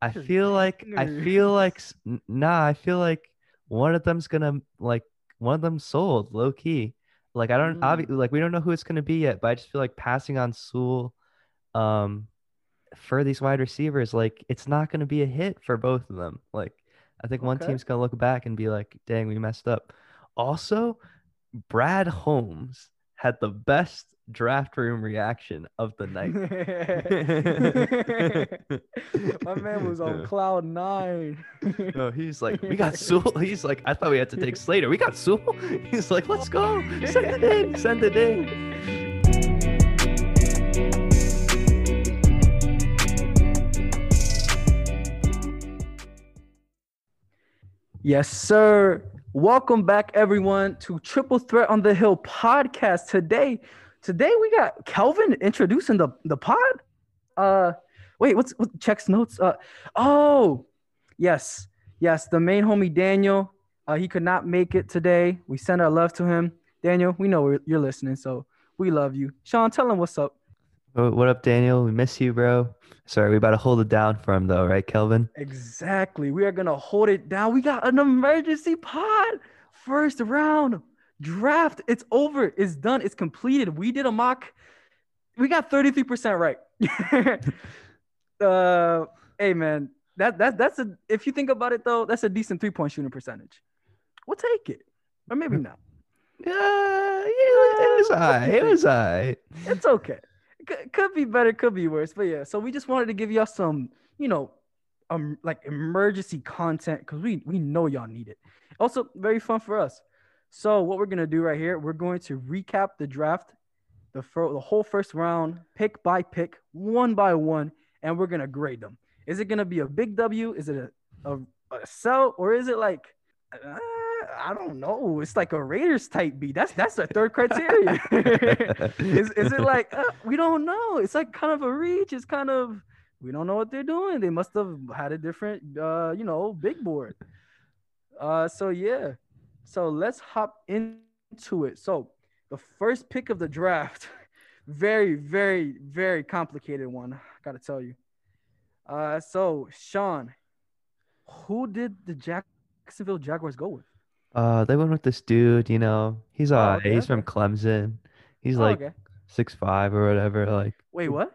I feel like I feel like nah. I feel like one of them's gonna like one of them sold low key. Like I don't Mm. obviously like we don't know who it's gonna be yet, but I just feel like passing on Sewell, um, for these wide receivers, like it's not gonna be a hit for both of them. Like I think one Okay. team's gonna look back and be like, "Dang, we messed up." Also, Brad Holmes had the best draft room reaction of the night. My man was on cloud nine. No, he's like, we got Sewell. He's like, I thought we had to take Slater. We got Sewell. He's like, let's go. Send it in. Send it in. Yes, sir. Welcome back, everyone, to Triple Threat on the Hill podcast. Today, today we got Kelvin introducing the the pod. Uh, wait, what's what? Checks notes. Uh, oh, yes, yes. The main homie Daniel. Uh, he could not make it today. We send our love to him. Daniel, we know you're listening, so we love you. Sean, tell him what's up. Oh, What up, Daniel? We miss you, bro. Sorry, we about to hold it down for him, though, right, Kelvin? Exactly. We are gonna hold it down. We got an emergency pod. First round draft. It's over. It's done. It's completed. We did a mock. We got 33% right. uh hey man, that that that's a if you think about it though, that's a decent three-point shooting percentage. We'll take it. Or maybe not. Yeah, yeah, it was alright. It was alright. It's okay. Could, could be better, could be worse. But yeah, so we just wanted to give y'all some, you know, um, like emergency content because we we know y'all need it. Also, very fun for us. So what we're gonna do right here, we're going to recap the draft, the fir- the whole first round, pick by pick, one by one, and we're gonna grade them. Is it gonna be a big W? Is it a a, a sell, or is it like uh, I don't know. It's like a Raiders type B. That's that's the third criteria. is is it like uh, we don't know? It's like kind of a reach. It's kind of we don't know what they're doing. They must have had a different uh, you know, big board. Uh so yeah. So let's hop into it. So the first pick of the draft, very, very, very complicated one. I Gotta tell you. Uh so Sean, who did the Jacksonville Jaguars go with? Uh, they went with this dude, you know. He's Oh, alright. okay, He's from. Clemson. He's Oh, like okay. six five or whatever. Like Wait, what?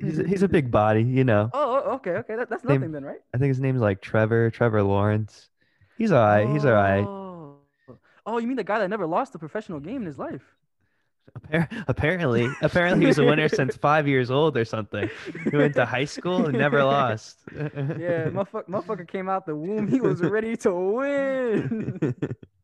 he's a, he's a big body, you know. Oh, oh, okay, okay. That, that's Name- nothing then, right? I think his name's like Trevor, Trevor Lawrence. He's alright. He's alright. Oh. You mean the guy that never lost a professional game in his life? Apparently, apparently he was a winner since five years old or something. He went to high school and never lost. Yeah, motherfucker, motherfucker came out the womb. He was ready to win.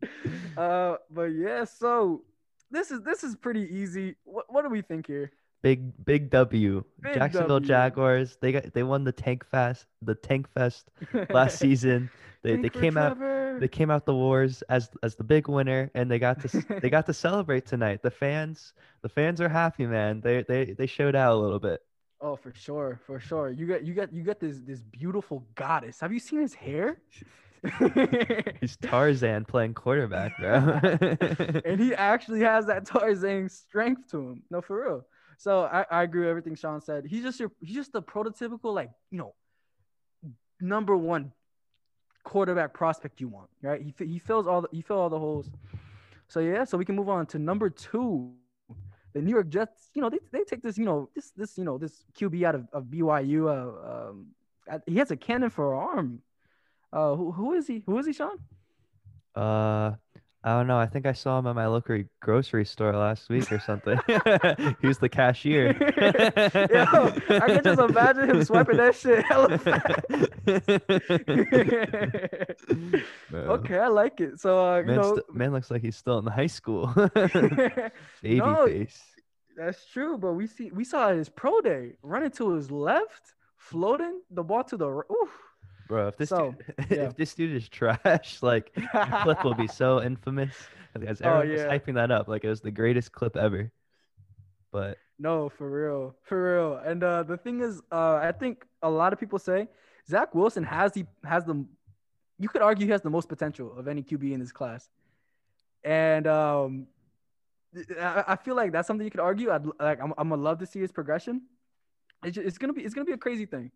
uh, but yeah, so this is this is pretty easy. What what do we think here? Big big W. Big Jacksonville W. Jaguars. They got they won the Tank Fest the Tank Fest last season. They they came out they came out the wars as as the big winner and they got to they got to celebrate tonight. The fans the fans are happy, man. They they they showed out a little bit. Oh, for sure, for sure. You got you got you got this this beautiful goddess. Have you seen his hair? He's Tarzan playing quarterback, bro. and he actually has that Tarzan strength to him. No, for real. So I, I agree with everything Sean said. He's just your he's just the prototypical like you know number one quarterback prospect you want, right? He he fills all the he fills all the holes. So yeah, so we can move on to number two. The New York Jets, you know, they, they take this, you know, this this you know this QB out of, of BYU. Uh, um, he has a cannon for an arm. Uh, who, who is he? Who is he, Sean? Uh, I don't know. I think I saw him at my local grocery store last week or something. he was the cashier. Yo, I can just imagine him swiping that shit hella Bro, okay, I like it. So uh, you Man, know, st- man looks like he's still in high school. Baby No, face. that's true. But we see we saw his pro day running to his left, floating the ball to the r- oof. Bro, if this So, dude, yeah. if this dude is trash, like the clip will be so infamous. Because Oh, everyone was hyping that up like it was the greatest clip ever. But No, for real, for real. And uh, the thing is, uh, I think a lot of people say Zach Wilson has the has the, you could argue he has the most potential of any QB in this class, and um, I, I feel like that's something you could argue. I'd like I'm, I'm gonna love to see his progression. It's, ju- it's gonna be it's gonna be a crazy thing.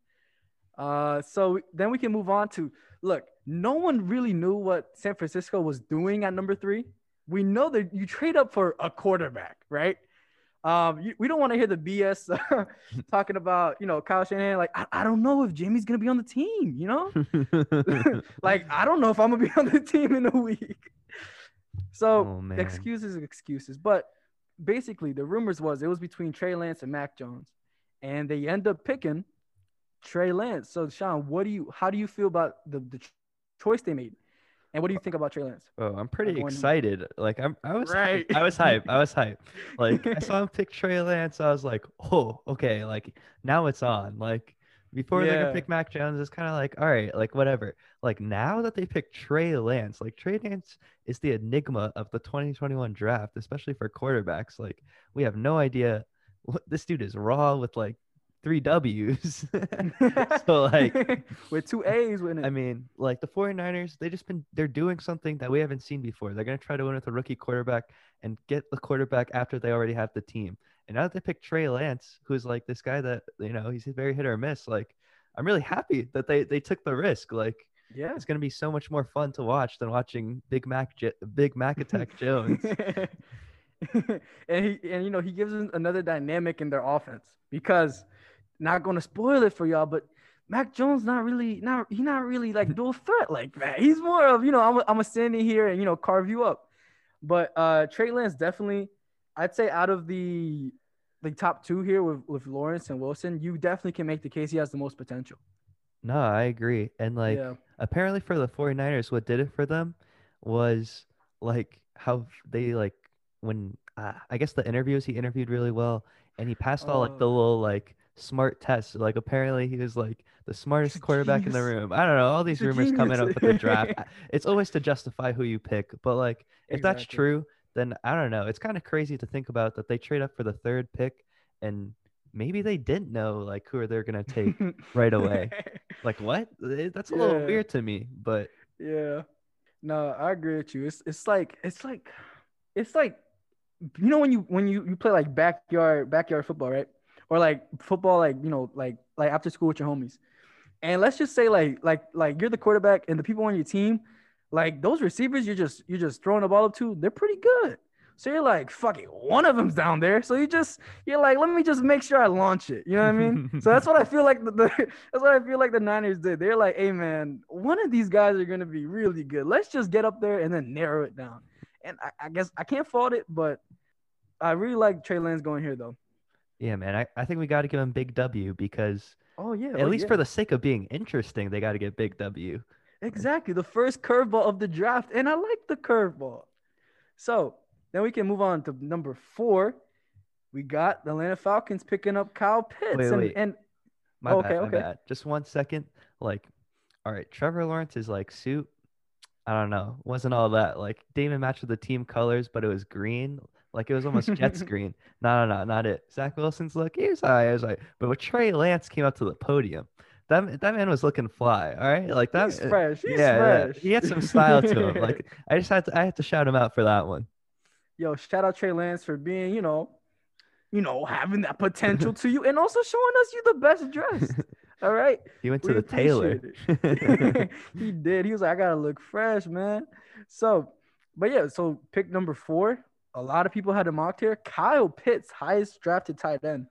Uh, so then we can move on to look. No one really knew what San Francisco was doing at number three. We know that you trade up for a quarterback, right? Um, you, we don't want to hear the BS uh, talking about you know Kyle Shanahan. Like, I, I don't know if Jimmy's gonna be on the team. You know, like I don't know if I'm gonna be on the team in a week. So Oh, excuses, excuses. But basically, the rumors was it was between Trey Lance and Mac Jones, and they end up picking Trey Lance. So Sean, what do you? How do you feel about the the choice they made, and what do you think about Trey Lance? Oh, I'm pretty going- excited. Like I'm, I was, Right. I was hype. I was hype. Like I saw him pick Trey Lance. I was like, oh, okay. Like now it's on. Like before they're Yeah. gonna pick Mac Jones, it's kind of like, all right, like whatever. Like now that they pick Trey Lance, like Trey Lance is the enigma of the 2021 draft, especially for quarterbacks. Like we have no idea. What this dude is raw with like three W's. so like with two A's it. I mean, like the 49ers, they just been they're doing something that we haven't seen before. They're gonna try to win with a rookie quarterback and get the quarterback after they already have the team. And now that they pick Trey Lance, who's like this guy that you know he's a very hit or miss. Like, I'm really happy that they they took the risk. Like, yeah. it's gonna be so much more fun to watch than watching Big Mac J- Big Mac Attack Jones. and he and you know he gives another dynamic in their offense because not going to spoil it for y'all, but Mac Jones not really not he not really like dual threat like that. He's more of you know I'm a, I'm a stand in here and you know carve you up. But uh Trey Lance definitely, I'd say out of the the top two here with with Lawrence and Wilson, you definitely can make the case he has the most potential. No, I agree. And like yeah, apparently for the 49ers what did it for them was like how they like when uh, i guess the interviews he interviewed really well and he passed all like the Oh. little like smart tests like apparently he was like the smartest quarterback in the room i don't know all these rumors coming up with the draft it's always to justify who you pick but like if that's true then i don't know it's kind of crazy to think about that they trade up for the third pick and maybe they didn't know like who they're gonna take right away. like what Eh, that's a little weird to me but Yeah. No, I agree with you. It's it's like it's like it's like you know when you when you you play like backyard backyard football, right? Or like football like, you know, like like after school with your homies. And let's just say like like like you're the quarterback and the people on your team, like those receivers you're just you're just throwing the ball up to, they're pretty good. So you're like, fuck it, one of them's down there. So you just you're like, let me just make sure I launch it. You know what I mean? so that's what I feel like the, the that's what I feel like the Niners did. They're like, hey man, one of these guys are gonna be really good. Let's just get up there and then narrow it down. And I, I guess I can't fault it, but I really like Trey Lance going here though. Yeah, man. I, I think we got to give him Big W because Oh yeah, at oh, least yeah. for the sake of being interesting, they got to get Big W. Exactly. The first curveball of the draft. And I like the curveball. So then we can move on to number four. We got the Atlanta Falcons picking up Kyle Pitts. Wait, and, wait. and My Oh, bad, okay, my okay. bad. Just one second. Like, all right, Trevor Lawrence is like suit. I don't know. Wasn't all that like Damon matched with the team colors, but it was green. Like it was almost jet green. No, no, no, not it. Zach Wilson's look. He was all right. I was like, but when Trey Lance came up to the podium, that that man was looking fly. All right, like that. he's eh, fresh. He's yeah, yeah, fresh. he had some style to him. Like I just had to, I had to shout him out for that one. yo, shout out Trey Lance for being, you know, you know, having that potential to you and also showing us you the best dressed. All right. He went to We the tailor. he did. He was like, I gotta look fresh, man. So, but yeah, so pick number four. A lot of people had him mocked here. Kyle Pitts, highest drafted tight end.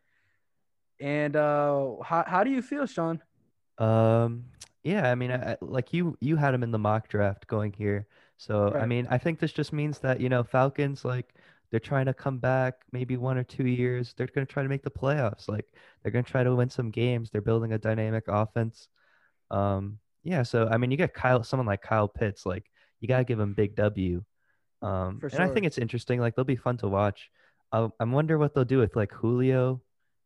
And uh how, how do you feel, Sean? Um, yeah, I mean, I, like you, you had him in the mock draft going here. So, I mean, I think this just means that, you know, Falcons, like, they're trying to come back maybe one or two years. They're going to try to make the playoffs. Like, they're going to try to win some games. They're building a dynamic offense. Um, yeah, so, I mean, you get Kyle, someone like Kyle Pitts, like, you got to give him big W. Um, For and I think it's interesting. Like, they'll be fun to watch. I, I wonder what they'll do with, like, Julio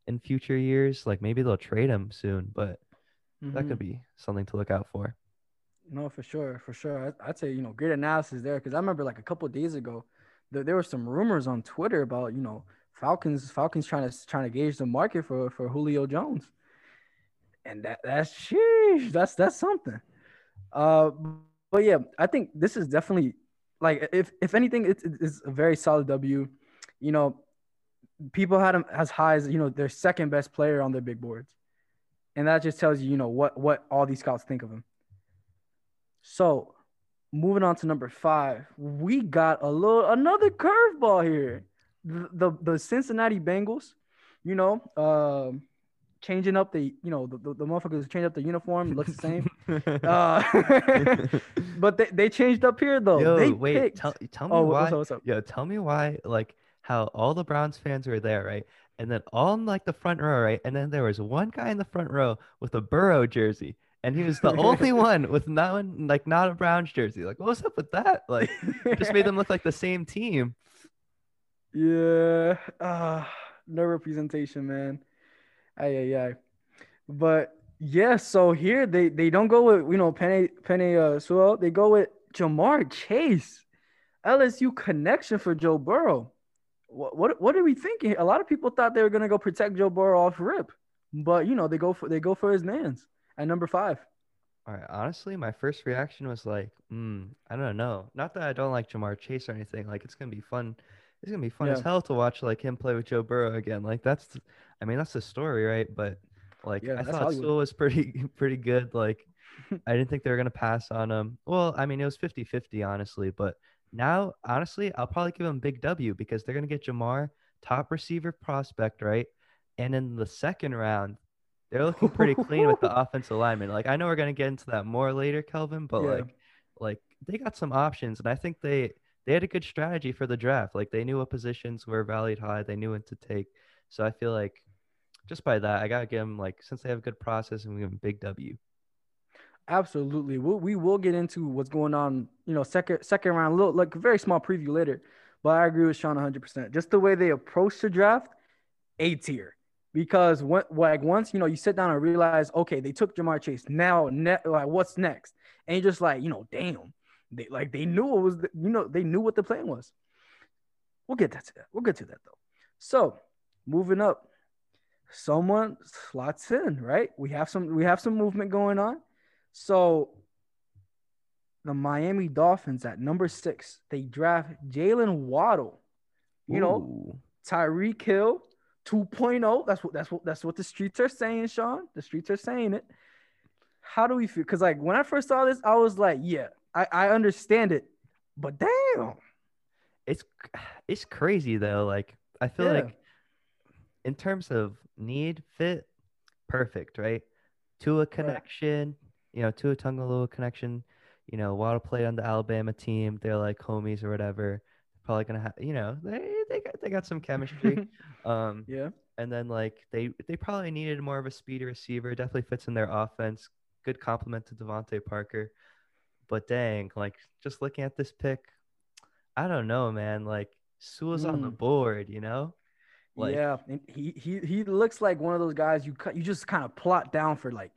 in future years. Like, maybe they'll trade him soon, but that Mhm. could be something to look out for. No, for sure, for sure. I, I'd say you know great analysis there because I remember like a couple of days ago, there, there were some rumors on Twitter about you know Falcons Falcons trying to trying to gauge the market for for Julio Jones, and that that's sheesh, that's that's something. Uh, but yeah, I think this is definitely like if if anything, it's it's a very solid W. You know, people had him as high as you know their second best player on their big boards, and that just tells you, you know, what what all these scouts think of him. So, moving on to number five, we got a little another curveball here. The, the the Cincinnati Bengals, you know, um, changing up the you know the, the, the motherfuckers change up the uniform looks the same uh, but they, they changed up here though Yo, they wait, picked- tell, tell me oh why. what's up, what's up? Yo, tell me why, like, how all the Browns fans were there, right? And then all in like the front row, right? And then there was one guy in the front row with a Burrow jersey, and he was the only one with not one, like not a Browns jersey. Like, what's up with that? Like, just made them look like the same team. yeah uh no representation man ay, ay, ay. but yeah so here they they don't go with you know penei penei uh Sewell. they go with ja'marr chase lsu connection for joe burrow what, what what are we thinking a lot of people thought they were gonna go protect joe burrow off rip but you know they go for they go for his man's at number five All right, honestly, my first reaction was like, mm, I don't know. Not that I don't like Ja'Marr Chase or anything. Like, it's gonna be fun. It's gonna be fun as hell to watch like him play with Joe Burrow again. Like, that's, I mean, that's the story, right? But like, Yeah, I thought Hollywood. Sewell was pretty, pretty good. Like, I didn't think they were gonna pass on him. Well, I mean, it was 50-50, honestly. But now, honestly, I'll probably give him big W because they're gonna get Ja'Marr, top receiver prospect, right? And in the second round, they're looking pretty clean with the offensive lineman. Like I know we're gonna get into that more later, Kelvin, but Yeah. like like they got some options and I think they they had a good strategy for the draft. Like they knew what positions were valued high, they knew when to take. So I feel like just by that, I gotta give them like since they have a good process and we give them big W. Absolutely. We'll, we will get into what's going on, you know, second second round, little like very small preview later. But I agree with Sean 100%. Just the way they approach the draft, A tier. Because when, like once you know you sit down and realize, okay, they took Ja'Marr Chase. Now, ne- like what's next? And you're just like, you know, damn, they like they knew it was, the, you know, they knew what the plan was. We'll get that to that. We'll get to that though. So, moving up, someone slots in, right? We have some, we have some movement going on. So the Miami Dolphins at number six, they draft Jalen Waddle. You know, Tyreek Hill 2.0. That's what that's what that's what the streets are saying, Sean. The streets are saying it. How do we feel? Because like when I first saw this, I was like, yeah, I, I understand it. But damn. it's it's crazy though. Like I feel Yeah. like in terms of need fit, perfect, right? To a connection, you know, to a Tagovailoa connection, you know, Waddle played on the Alabama team. They're like homies or whatever. Probably gonna have, you know, they they got they got some chemistry. um, yeah. and then like they they probably needed more of a speedy receiver. Definitely fits in their offense. Good compliment to DeVante Parker. But dang, like just looking at this pick, I don't know, man. Like Sewell's on the Mm. board, you know? Like yeah, and he he he looks like one of those guys you cut you just kind of plot down for like,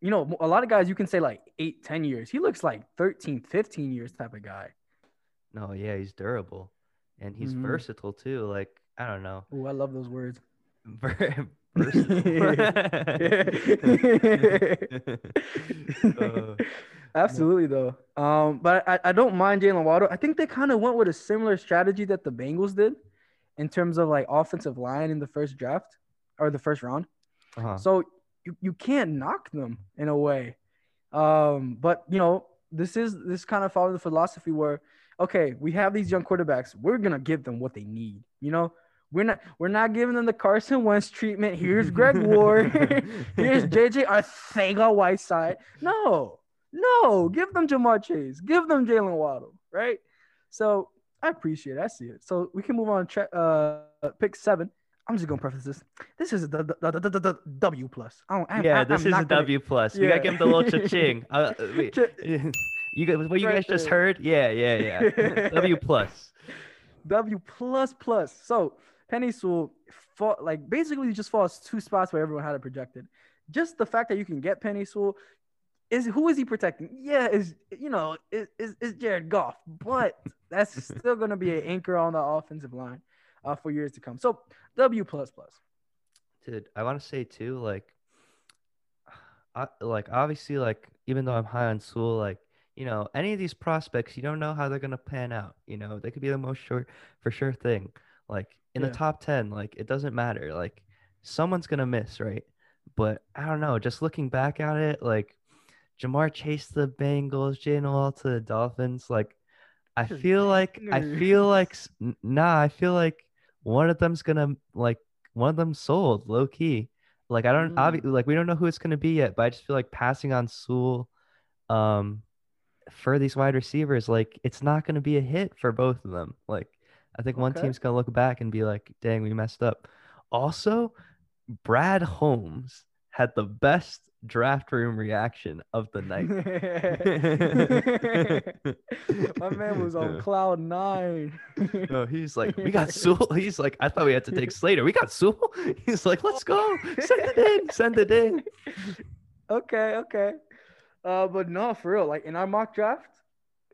you know, a lot of guys you can say like eight, 10 years. He looks like 13, 15 years type of guy. no, yeah, he's durable. And he's Mhm. versatile too. Like, I don't know. Oh, I love those words. Versatile. Uh, Absolutely though. Um, but I, I don't mind Jalen Waddle. I think they kind of went with a similar strategy that the Bengals did in terms of like offensive line in the first draft or the first round. uh-huh. So you, you can't knock them in a way. Um, but you know, this is this kind of follow the philosophy where okay, we have these young quarterbacks, we're gonna give them what they need. You know, we're not we're not giving them the Carson Wentz treatment. Here's Greg Ward. Here's JJ Arcega Whiteside. No, no, give them Ja'Marr Chase, give them Jalen Waddle, right? So I appreciate it. I see it. So we can move on. Tra- uh, pick seven. I'm just gonna preface this. This is the, the, the, the, the, the W plus. I don't, I'm, yeah, I'm this is a gonna- W plus. We gotta give him the little cha-ching. Uh, wait, you guys, what you guys just heard? Yeah, yeah, yeah. W plus. W plus plus. So Penei Sewell fall like basically just falls two spots where everyone had it projected. Just the fact that you can get Penei Sewell is who is he protecting? Yeah, is you know is is, Jared Goff, but that's still gonna be an anchor on the offensive line uh, for years to come. So W plus plus. Dude, I want to say too, like, I, like obviously, like even though I'm high on Sewell, like you know, any of these prospects, you don't know how they're gonna pan out. You know, they could be the most sure for sure thing. Like in Yeah. the top ten, like it doesn't matter. Like someone's gonna miss, right? But I don't know. Just looking back at it, like Ja'Marr Chase to the Bengals, Jalen Wall to the Dolphins. Like I feel like I feel like nah. I feel like one of them's gonna like one of them sold low key. Like I don't Mm, obviously like we don't know who it's gonna be yet, but I just feel like passing on Sewell, um, for these wide receivers, like it's not gonna be a hit for both of them. Like I think one team's gonna look back and be like, "Dang, we messed up." Also, Brad Holmes had the best draft room reaction of the night. My man was on cloud nine. No, he's like, we got Sewell. He's like, I thought we had to take Slater. We got Sewell. He's like, let's go. Send it in. Send it in. okay, okay. Uh, but no, for real. Like in our mock draft,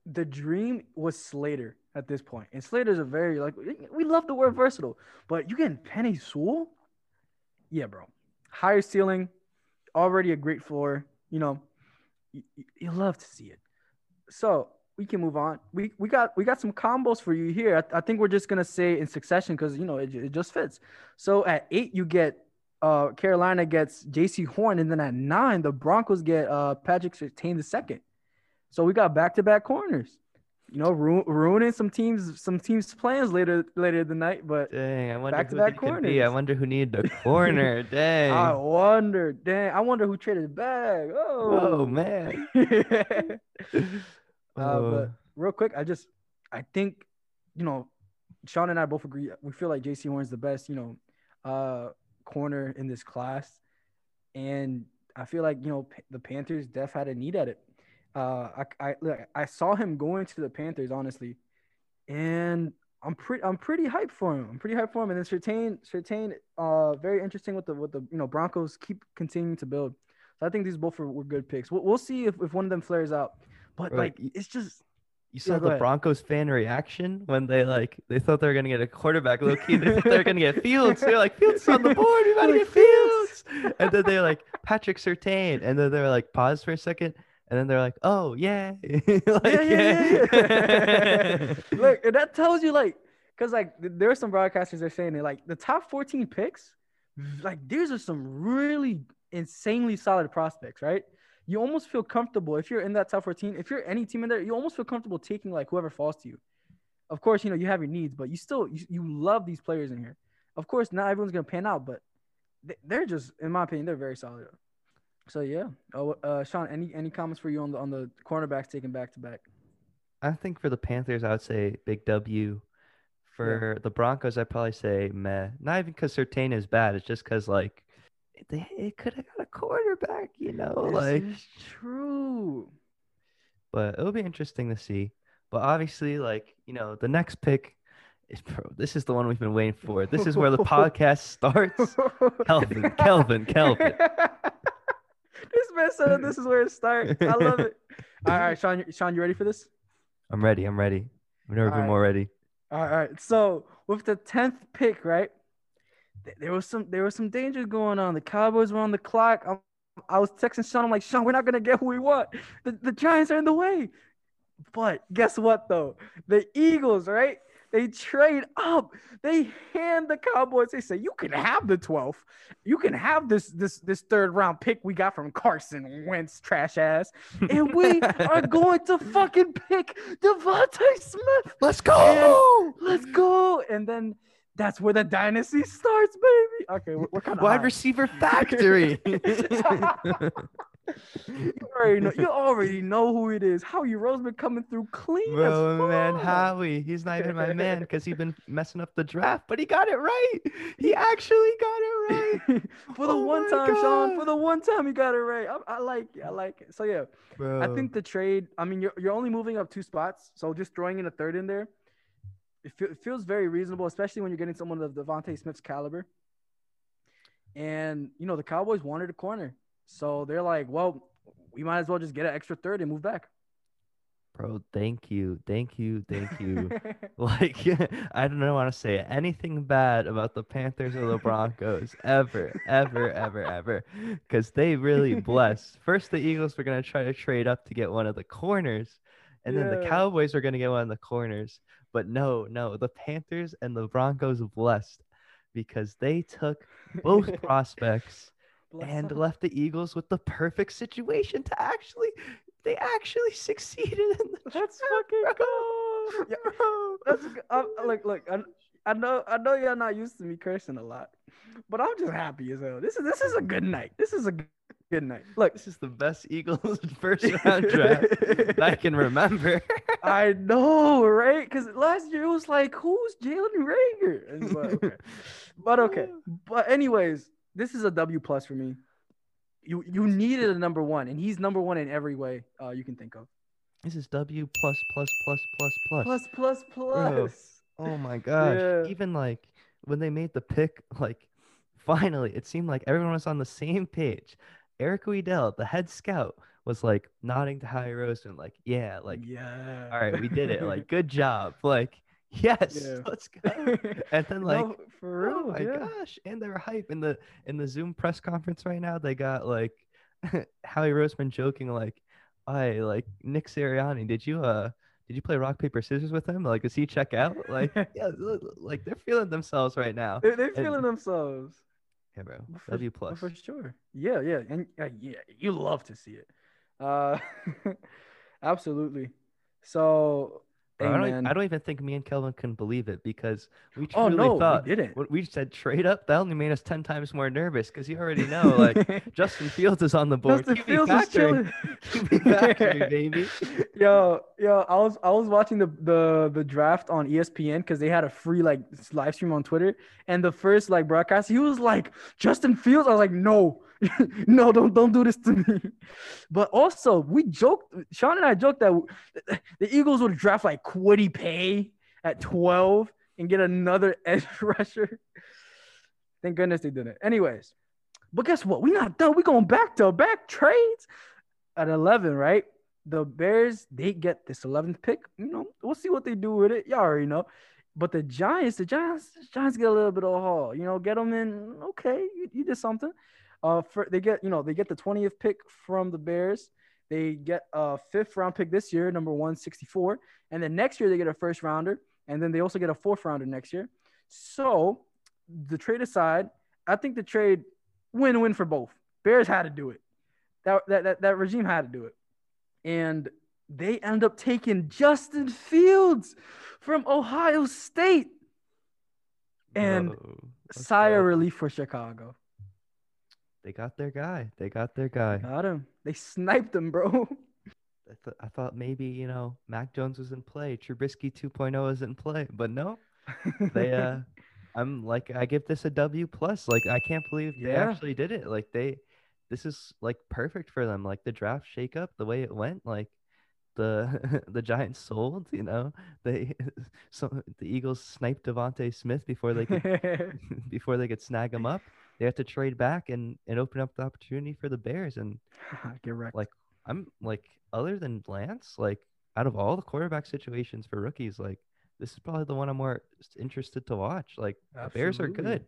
the dream was Slater at this point, and Slater's a very like we love the word versatile, but you getting Penei Sewell? Yeah, bro. Higher ceiling, already a great floor. You know, you, you love to see it. So we can move on. We we got we got some combos for you here. I, I think we're just gonna say in succession because you know it, it just fits. So at eight you get uh Carolina gets Jaycee Horn, and then at nine the Broncos get uh Patrick Surtain the second. So we got back to back corners. You know, ru- ruining some teams some teams plans later later the night, but Dang, I wonder who Back-to-back they. I wonder who needed the corner. Dang. I wonder, dang, I wonder who traded back. Oh Oh, man. uh, Oh, but real quick, I just I think you know, Sean and I both agree. We feel like Jaycee Horn's the best, you know, uh, corner in this class, and I feel like you know the Panthers def had a need at it. Uh, I I look, I saw him going to the Panthers honestly, and I'm pretty I'm pretty hyped for him. I'm pretty hyped for him. And then Surtain Surtain, uh, very interesting with the with the you know Broncos keep continuing to build. So I think these both were, were good picks. We'll, we'll see if, if one of them flares out. But Bro, like it's just you saw go the ahead. Broncos fan reaction when they like they thought they were gonna get a quarterback low key. They thought they were gonna get Fields. They're like Fields on the board. We Like, get Fields. And then they're like Patrick Surtain. And then they're like pause for a second. And then they're like, oh yeah. like, yeah, yeah, yeah. Look, and that tells you like, cause like there are some broadcasters that are saying it like the top 14 picks, like these are some really insanely solid prospects, right? You almost feel comfortable if you're in that top 14. If you're any team in there, you almost feel comfortable taking like whoever falls to you. Of course, you know you have your needs, but you still you, you love these players in here. Of course, not everyone's gonna pan out, but they're just, in my opinion, they're very solid. So yeah. Oh, uh, Sean, any any comments for you on the on the cornerbacks taking back to back? I think for the Panthers, I would say big W. For the Broncos, I'd probably say meh. Not even because Surtain is bad. It's just because like they it could have got a quarterback, you know, This like. is true. But it'll be interesting to see. But obviously, like you know, the next pick is bro. This is the one we've been waiting for. This is where the podcast starts. Kelvin, Kelvin, Kelvin. this man this is where it starts. I love it. All right, Sean, you- Sean, you ready for this? I'm ready. I'm ready. I've never been Alright. more ready. All right. So with the tenth pick, right? There was some there was some danger going on. The Cowboys were on the clock. i I was texting Sean. I'm like, Sean, we're not gonna get who we want. The, the Giants are in the way. But guess what though? The Eagles, right? They trade up. They hand the Cowboys. They say, "You can have the 12th. You can have this this this third round pick we got from Carson Wentz, trash ass, and we are going to fucking pick DeVonta Smith. Let's go. Let's go!" And then that's where the dynasty starts, baby. Okay, we're, we're kind of Wide receiver factory. You already know. You already know who it is. Howie Roseman coming through clean Bro, as man. Howie. He's not even my man because he's been messing up the draft, but he got it right. He actually got it right. for the Oh one time, Sean. For the one time, he got it right. I, I like it. I like it. So yeah, Bro. I think the trade. I mean, you're you're only moving up two spots, so just throwing in a third in there, it, fe- it feels very reasonable, especially when you're getting someone of DeVonta Smith's caliber. And you know the Cowboys wanted a corner, so they're like, well, we might as well just get an extra third and move back. Bro, thank you. Thank you. Thank you. Like, I don't want to say anything bad about the Panthers or the Broncos ever, ever, ever, ever, because they really blessed. First, the Eagles were going to try to trade up to get one of the corners, and then the Cowboys were going to get one of the corners. But no, no, the Panthers and the Broncos blessed because they took both prospects Bless and left the Eagles with the perfect situation to actually they actually succeeded in the Let's fucking go. Yeah. Let's go. I'm, look, look. I, I know, I know you're not used to me cursing a lot, but I'm just happy as hell. This is this is a good night. This is a good night. Look, This is the best Eagles first round draft that I can remember. I know, right? Because last year it was like, who's Jalen Reagor? But okay. but okay. But anyways, this is a W plus for me. You you needed a number one, and he's number one in every way uh, you can think of. This is W plus plus plus plus plus. Plus plus plus. Oh my gosh. Yeah. Even like when they made the pick, like finally it seemed like everyone was on the same page. Eric Weedell, the head scout, was like nodding to Howie Roseman, like, yeah, like yeah. all right, we did it. Like, good job. Like, yes, Yeah. let's go. And then like no, for real, oh my yeah. gosh. And they're hype in the in the Zoom press conference right now. They got like Howie Roseman joking like, I like Nick Sirianni, did you uh did you play rock, paper, scissors with him? Like, does he check out? Like, yeah, like they're feeling themselves right now. They, they're And- feeling themselves. Yeah, bro. Well, for- W well, plus. for sure. Yeah, yeah, and uh, yeah, you love to see it. Uh, absolutely. So, I, don't, I don't even think me and Kelvin can believe it because we oh truly no, thought we didn't. we said trade up, that only made us ten times more nervous because you already know like Justin Fields is on the board. Justin QB Fields is factory. chilling. QB factory, baby. Yo, yo, I was I was watching the the the draft on ESPN because they had a free like live stream on Twitter, and the first like broadcast, he was like Justin Fields. I was like, no, no, don't don't do this to me. But also, we joked. Sean and I joked that the Eagles would draft like Kwity Paye at twelve and get another edge rusher. Thank goodness they didn't. Anyways, but guess what? We're not done. We're going back to back trades at 11, right? The Bears, they get this 11th pick. You know, we'll see what they do with it. Y'all already know. But the Giants, the Giants, the Giants get a little bit of a haul. You know, get them in. Okay, you, you did something. Uh, for they get, you know, they get the 20th pick from the Bears. They get a fifth round pick this year, number 164. And then next year they get a first rounder. And then they also get a fourth rounder next year. So the trade aside, I think the trade win-win for both. Bears had to do it. That, that, that, that regime had to do it. And they end up taking Justin Fields from Ohio State. And sigh of relief for Chicago. They got their guy. They got their guy. Got him. They sniped him, bro. I, th- I thought maybe you know Mac Jones was in play, Trubisky 2.0 is in play, but no, they uh, I'm like I give this a W plus. Like I can't believe they Yeah. actually did it. Like they, this is like perfect for them. Like the draft shakeup, the way it went, like the the Giants sold. You know, they so the Eagles sniped DeVonta Smith before they could before they could snag him up. They have to trade back and and open up the opportunity for the Bears and Get wrecked. like I'm like other than Lance, like out of all the quarterback situations for rookies, like this is probably the one I'm more interested to watch. Like the Bears are good.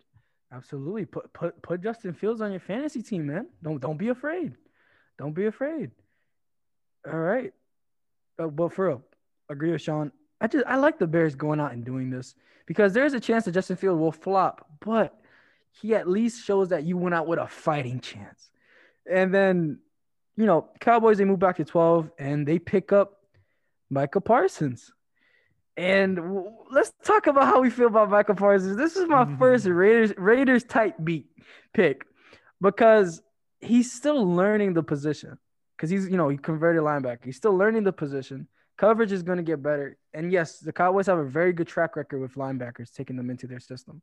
Absolutely. Put put put Justin Fields on your fantasy team, man. Don't don't be afraid. Don't be afraid. All right. Uh, but for real, agree with Sean. I just I like the Bears going out and doing this because there's a chance that Justin Field will flop, but he at least shows that you went out with a fighting chance. And then, you know, Cowboys they move back to 12 and they pick up Michael Parsons. And w- let's talk about how we feel about Michael Parsons. This is my first mm-hmm. Raiders Raiders type beat pick because he's still learning the position. Because he's, you know, he converted linebacker. He's still learning the position. Coverage is going to get better. And yes, the Cowboys have a very good track record with linebackers taking them into their system.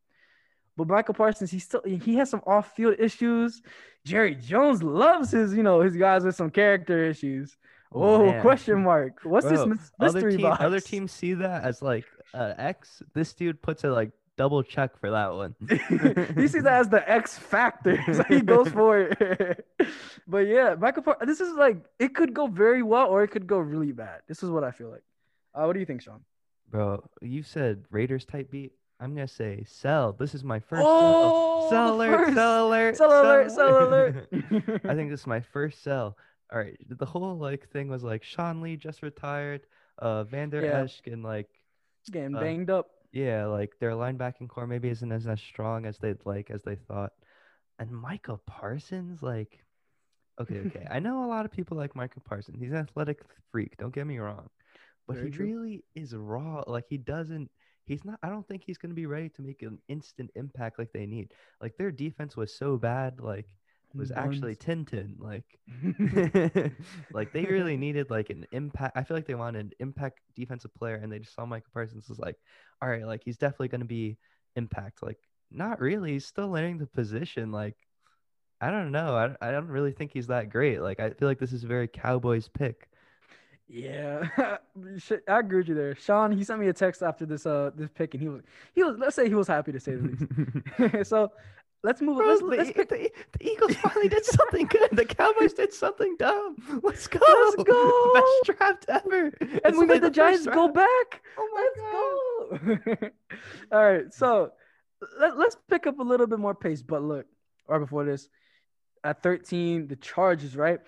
But Michael Parsons, he still he has some off-field issues. Jerry Jones loves his, you know, his guys with some character issues. Oh, man. question mark. What's this Bro, other mystery team, box? other teams see that as like uh, X. This dude puts a like double check for that one. he sees that as the X factor. so he goes for it. but yeah, Michael Par- this is like it could go very well or it could go really bad. This is what I feel like. Uh, what do you think, Sean? Bro, you said Raiders type beat. I'm gonna say sell. This is my first Oh, sell. Sell alert, first. sell alert, Sell alert, sell alert. I think this is my first sell. All right, the whole like thing was like Sean Lee just retired, uh Vander Yeah. Esch and like getting Uh, banged up. yeah, like their linebacking corps maybe isn't as, as strong as they'd like as they thought. and Michael Parsons, like, okay, okay. I know a lot of people like Michael Parsons. He's an athletic freak. Don't get me wrong, but Very he true. really is raw. Like he doesn't. He's not. I don't think he's going to be ready to make an instant impact like they need. Like their defense was so bad. Like it was mm, actually Tintin. Like like they really needed like an impact. I feel like they wanted an impact defensive player, and they just saw Micah Parsons was like, all right, like he's definitely going to be impact. Like not really. He's still learning the position. Like I don't know. I I don't really think he's that great. Like I feel like this is a very Cowboys pick. Yeah, I agree with you there. Sean, he sent me a text after this uh this pick, and he was he was let's say he was happy to say the least. so let's move. Bro, let's, the, let's pick, the, the Eagles finally did something good. The Cowboys did something dumb. Let's go. Let's go. best draft ever. and It's we made the, Giants go back. Oh my. Let's go. All right, so let, let's pick up a little bit more pace. But look, right before this, at 13, the Chargers, right?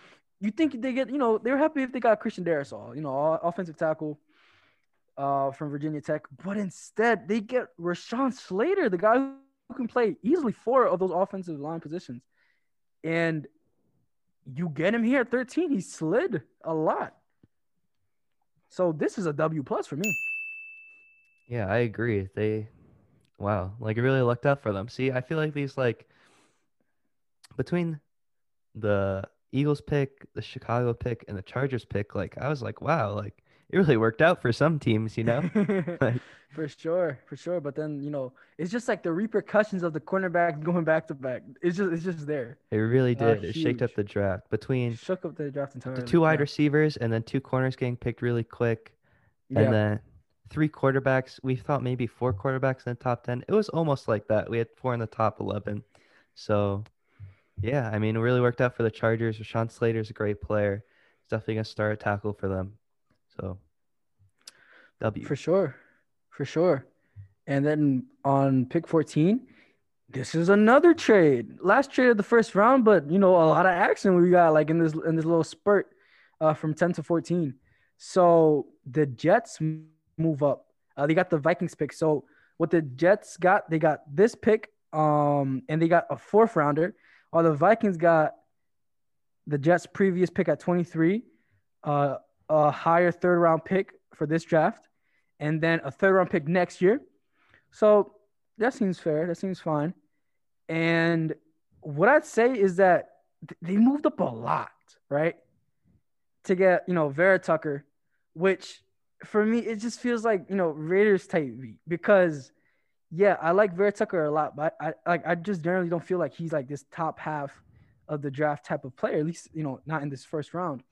You think they get, you know, they were happy if they got Christian Darrisaw, you know, offensive tackle uh, from Virginia Tech. But instead, they get Rashawn Slater, the guy who can play easily four of those offensive line positions. And you get him here at 13. He slid a lot. So this is a W plus for me. Yeah, I agree. They, wow, like it really lucked out for them. See, I feel like these like between the Eagles pick, the Chicago pick, and the Chargers pick, like I was like, wow, like it really worked out for some teams, you know? Like, for sure, for sure. But then you know, it's just like the repercussions of the cornerback going back to back. It's just, it's just there. it really Uh, did. It shaked up the draft between Shook up the draft entirely. the two wide yeah. receivers and then two corners getting picked really quick, and Yeah. then three quarterbacks. We thought maybe four quarterbacks in the top ten. It was almost like that. We had four in the top eleven. So, yeah, I mean, it really worked out for the Chargers. Rashawn Slater's a great player. He's definitely gonna start a tackle for them. So, W. For sure. For sure. And then on pick 14, this is another trade. Last trade of the first round, but you know, a lot of action we got like in this in this little spurt uh, from 10 to 14. So the Jets move up. Uh, they got the Vikings pick. So what the Jets got, they got this pick, um, and they got a fourth rounder. While the Vikings got the Jets' previous pick at 23, uh, a higher third round pick for this draft, and then a third round pick next year. So that seems fair. That seems fine. And what I'd say is that th- they moved up a lot, right? To get, you know, Vera Tucker, which for me, it just feels like, you know, Raiders type beat because, yeah, I like Vera Tucker a lot, but I like, I just generally don't feel like he's like this top half of the draft type of player, at least, you know, not in this first round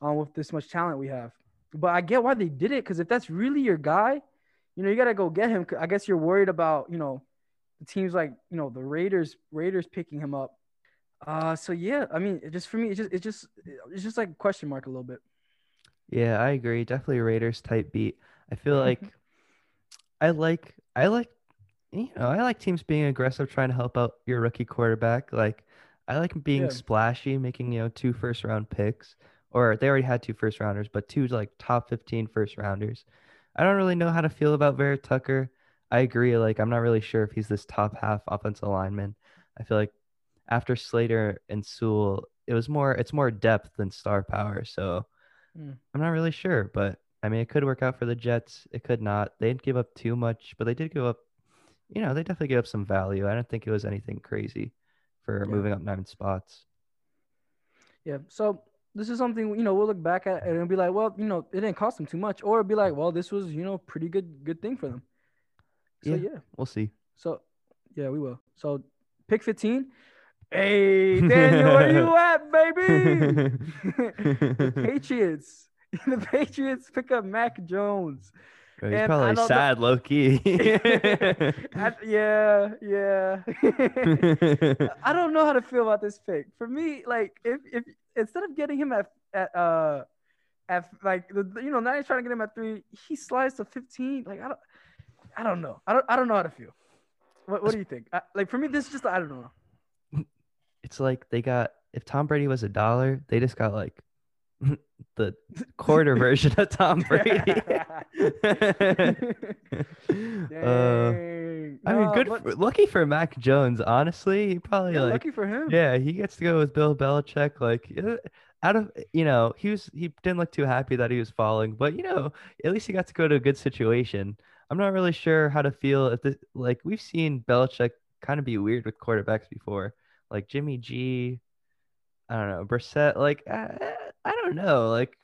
um, with this much talent we have. But I get why they did it because if that's really your guy, you know, you gotta go get him. I guess you're worried about, you know, the teams like, you know, the Raiders, Raiders picking him up. Uh, so yeah, I mean, it just for me, it's just, it just, it's just like a question mark a little bit. Yeah, I agree. Definitely Raiders type beat. I feel like I like I like you know, I like teams being aggressive trying to help out your rookie quarterback. Like I like being Yeah. splashy, making, you know, two first round picks. Or they already had two first rounders, but two like top 15 first rounders. I don't really know how to feel about Vera Tucker. I agree. Like I'm not really sure if he's this top half offensive lineman. I feel like after Slater and Sewell, it was more it's more depth than star power. So Hmm. I'm not really sure, but I mean, it could work out for the Jets. It could not. They didn't give up too much, but they did give up, you know, they definitely gave up some value. I don't think it was anything crazy for Yeah. moving up nine spots. Yeah. So this is something you know we'll look back at and be like, well, you know, it didn't cost them too much, or be like, well, this was you know pretty good good thing for them. So Yeah. yeah. We'll see. So yeah, we will. So pick 15. Hey Daniel, where you at, baby? the Patriots. The Patriots pick up Mac Jones. He's And probably know- sad, low key. I- yeah, yeah. I don't know how to feel about this pick. For me, like if if instead of getting him at at uh at like the you know now he's trying to get him at three, he slides to fifteen. Like I don't I don't know. I don't I don't know how to feel. What what do you think? I, like for me, this is just I don't know. it's like they got if Tom Brady was a dollar, they just got like the quarter version of Tom Brady. uh. I mean, good. For, lucky for Mac Jones, honestly. He probably yeah, like, lucky for him. yeah, he gets to go with Bill Belichick. Like, uh, out of you know, he was he didn't look too happy that he was falling, but you know, at least he got to go to a good situation. I'm not really sure how to feel if this. Like, we've seen Belichick kind of be weird with quarterbacks before, like Jimmy G. I don't know, Brissett. Like, I, I don't know. Like,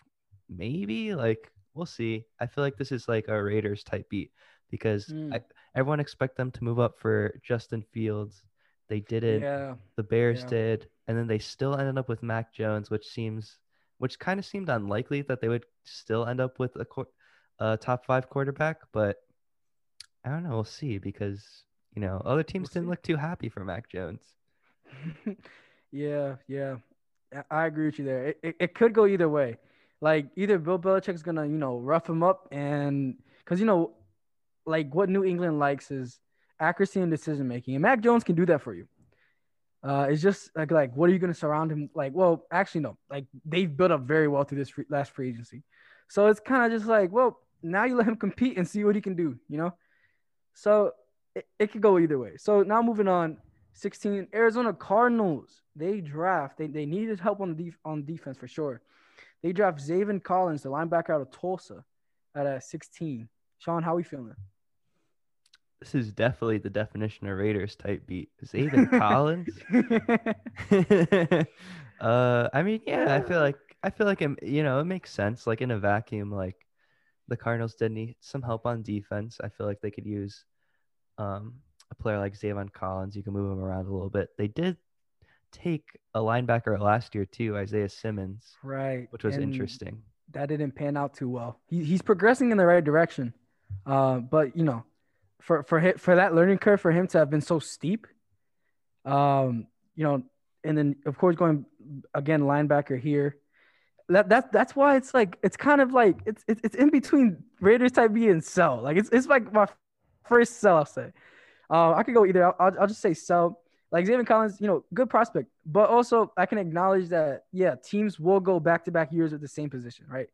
maybe. Like, we'll see. I feel like this is like a Raiders type beat because Mm. I, everyone expect them to move up for Justin Fields. They didn't. Yeah. The Bears Yeah. did, and then they still ended up with Mac Jones, which seems, which kind of seemed unlikely that they would still end up with a, a top five quarterback. But I don't know. We'll see because you know other teams We'll didn't see. look too happy for Mac Jones. yeah, yeah. I- agree with you there. It, it, it could go either way. Like either Bill Belichick's gonna, you know, rough him up and because you know, like what New England likes is accuracy and decision making. And Mac Jones can do that for you. Uh, it's just like like what are you gonna surround him like? Well, actually no. Like they've built up very well through this free, last free agency, so it's kind of just like well now you let him compete and see what he can do. You know, so it, it could go either way. So now moving on, 16 Arizona Cardinals. They draft. They, they needed help on the def, on defense for sure. They draft Zaven Collins, the linebacker out of Tulsa, at uh, 16. Sean, how are we feeling? This is definitely the definition of Raiders type beat. Zayden Collins. uh, I mean, yeah, I feel like I feel like it, you know it makes sense. Like in a vacuum, like the Cardinals did need some help on defense. I feel like they could use um, a player like Zaven Collins. You can move him around a little bit. They did take a linebacker last year too, Isaiah Simmons, Right. which was and interesting. That didn't pan out too well. He, he's progressing in the right direction. Uh, but you know, for for for that learning curve for him to have been so steep, um, you know, and then of course going again linebacker here. That that's that's why it's like it's kind of like it's it's, it's in between Raiders type B and sell. Like it's it's like my first sell. I'll say. Uh, I could go either. I'll, I'll just say sell. Like Xavier Collins, you know, good prospect, but also I can acknowledge that yeah, teams will go back to back years at the same position, right?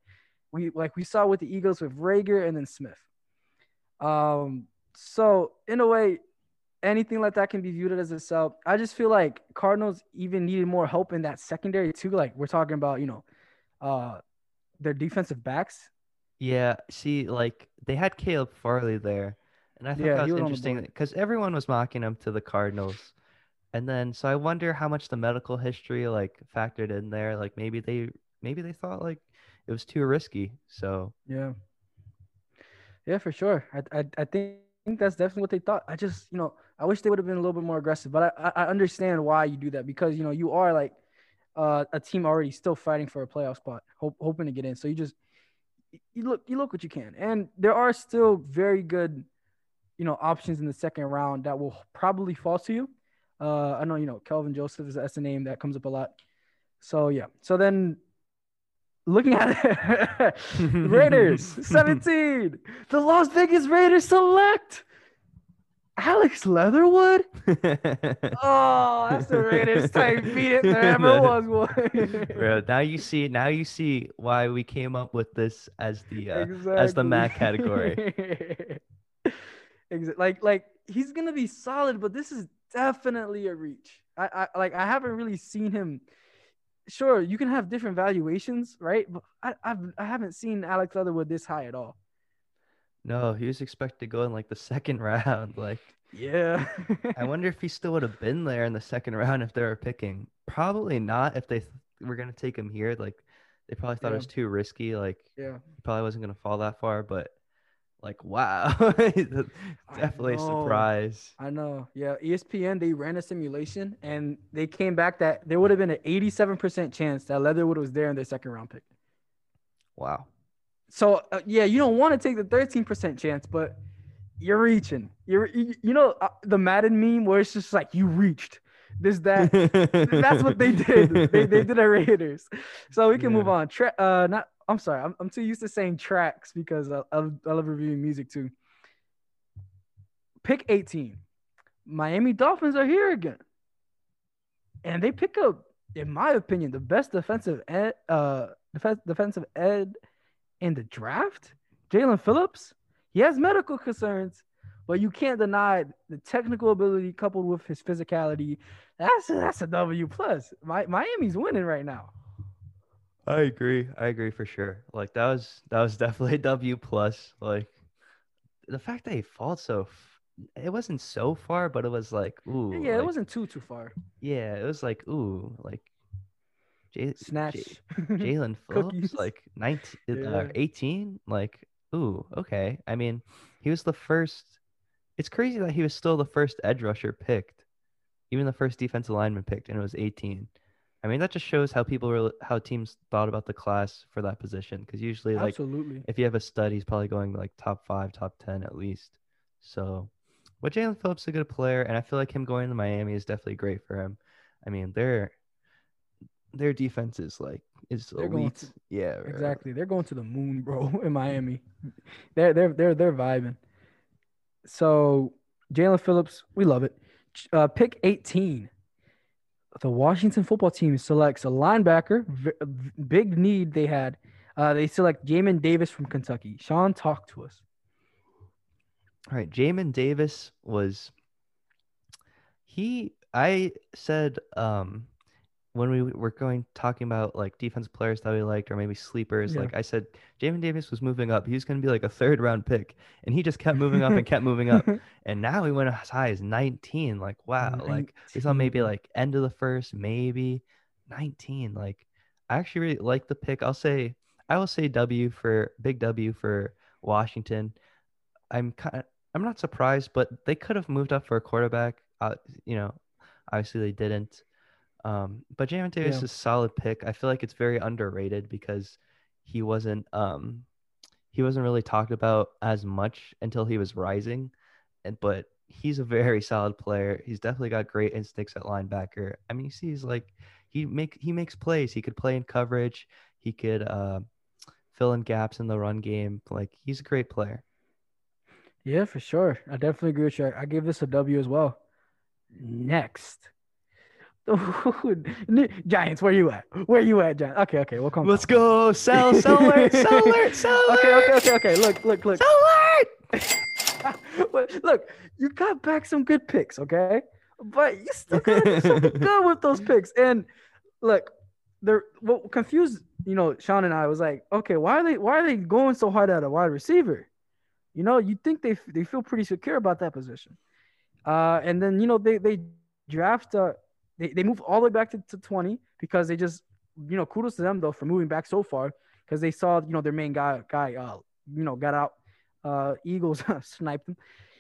We like we saw with the Eagles with Reagor and then Smith. Um, so in a way, anything like that can be viewed as a sell. I just feel like Cardinals even needed more help in that secondary too. Like we're talking about, you know, uh, their defensive backs. Yeah, see, like they had Caleb Farley there, and I thought Yeah, that was was on the interesting because everyone was mocking him to the Cardinals, and then so I wonder how much the medical history like factored in there. Like maybe they maybe they thought like it was too risky. So Yeah. Yeah, for sure. I I, I think that's definitely what they thought. I just, you know, I wish they would have been a little bit more aggressive, but I, I I understand why you do that because you know you are like uh, a team already still fighting for a playoff spot, hope, hoping to get in. So you just you look you look what you can, and there are still very good, you know, options in the second round that will probably fall to you. Uh, I know you know Kelvin Joseph is that's a name that comes up a lot. So yeah. So then looking at it, Raiders 17. The Las Vegas Raiders select Alex Leatherwood. Oh, that's the Raiders type beat it there ever was one. Bro, now you see now you see why we came up with this as the uh, as the Mac category. Like like he's gonna be solid, but this is definitely a reach. I, I like I haven't really seen him. Sure, you can have different valuations, right? But I I've, I haven't seen Alex Leatherwood this high at all. No, he was expected to go in like the second round. Like Yeah. I wonder if he still would have been there in the second round if they were picking. Probably not if they th- were gonna take him here. Like they probably thought Yeah. it was too risky. Like yeah. he probably wasn't gonna fall that far. But like wow, definitely a surprise. I know. Yeah, ESPN they ran a simulation and they came back that there would have been an 87% chance that Leatherwood was there in their second round pick. Wow. So uh, yeah, you don't want to take the 13% chance, but you're reaching. You're you, you know uh, the Madden meme where it's just like you reached. This that that's what they did. They, they did a Raiders. So we can move on. Tra- uh, not. I'm sorry. I'm, I'm too used to saying tracks because I, I, I love reviewing music too. Pick 18. Miami Dolphins are here again, and they pick up, in my opinion, the best defensive e- uh def- defensive ed in the draft. Jaelan Phillips, he has medical concerns, but you can't deny the technical ability coupled with his physicality. That's a, that's a W plus. My, Miami's winning right now. I agree. I agree for sure. Like that was that was definitely a W plus. Like the fact that he fought so, f- it wasn't so far, but it was like ooh. yeah, it like- wasn't too too far. Yeah, it was like ooh, like J- Snatch. J- Jaelan Phillips, like 19, Yeah. uh, 18, like ooh, okay. I mean, he was the first. It's crazy that he was still the first edge rusher picked, even the first defensive lineman picked, and it was 18. I mean, that just shows how people were, how teams thought about the class for that position. Because usually, like, Absolutely. if you have a stud, he's probably going like top five, top ten at least. So, but Jaelan Phillips is a good player, and I feel like him going to Miami is definitely great for him. I mean, their their defense is like is They're elite. to- yeah, right, right. Exactly. They're going to the moon, bro, in Miami. They're they're they're they're vibing. So Jaelan Phillips, we love it. Uh, pick 18. The Washington football team selects a linebacker. v- big need they had. Uh, they select Jamin Davis from Kentucky. Sean, talk to us. All right, Jamin Davis was he I said um when we were going talking about like defensive players that we liked or maybe sleepers, Yeah. like I said Jamin Davis was moving up. He was gonna be like a third round pick. And he just kept moving up and kept moving up. And now he went as high as 19. Like, wow. Like we thought maybe like end of the first, maybe 19. Like I actually really like the pick. I'll say I will say W for big W for Washington. I'm kind of I'm not surprised, but they could have moved up for a quarterback. Uh, you know, obviously they didn't. Um, but Jamin Davis Yeah. is a solid pick. I feel like it's very underrated because he wasn't um he wasn't really talked about as much until he was rising. And but he's a very solid player. He's definitely got great instincts at linebacker. I mean, you see, he's like he make he makes plays. He could play in coverage. He could uh, fill in gaps in the run game. Like he's a great player. Yeah, for sure. I definitely agree with you. I, I give this a W as well. Next. Giants, where you at? Where you at, Giants? Okay, okay, we'll come. Let's go. Sell, sell alert, sell alert, sell alert. Okay, okay, okay, okay. Look, look, look. Sell alert. Look, you got back some good picks, okay? But you still gotta do something good with those picks. And look, they're what confused, you know, Sean and I was like, okay, why are they why are they going so hard at a wide receiver? You know, you think they they feel pretty secure about that position. Uh, and then you know they they draft uh they, they move all the way back to, to 20 because they just you know kudos to them though for moving back so far because they saw you know their main guy guy uh you know got out uh Eagles sniped him.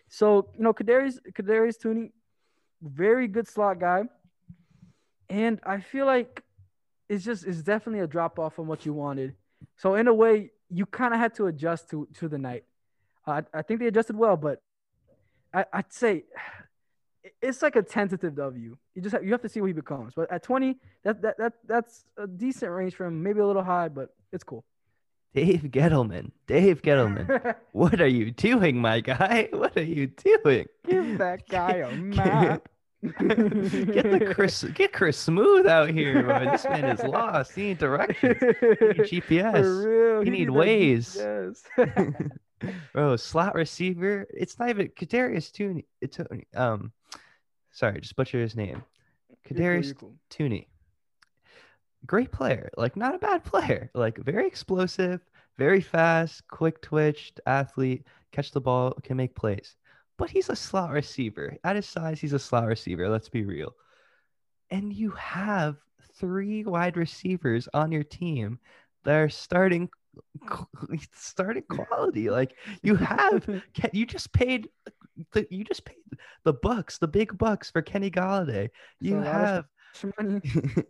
So you know Kadarius Kadarius Tooney, very good slot guy, and I feel like it's just it's definitely a drop off from what you wanted. So in a way, you kind of had to adjust to to the night. Uh, I I think they adjusted well, but I, I'd say it's like a tentative W. You just have, you have to see what he becomes. But at 20, that that that that's a decent range for him. Maybe a little high, but it's cool. Dave Gettleman. Dave Gettleman. What are you doing, my guy? What are you doing? Give that guy a map. Get the Chris get Chris Smooth out here, bro. This man is lost. He need directions. He need GPS. For real. You he need that Waze. GPS. Bro, slot receiver. It's not even Kadarius Tooney. It's um sorry, just butcher his name. You're cool, cool. Tooney. Great player. Like not a bad player. Like very explosive, very fast, quick twitched athlete, catch the ball, can make plays. But he's a slot receiver. At his size, he's a slot receiver. Let's be real. And you have three wide receivers on your team that are starting starting quality. Like you have you just paid the, you just paid the bucks, the big bucks for Kenny Golladay. You a lot of have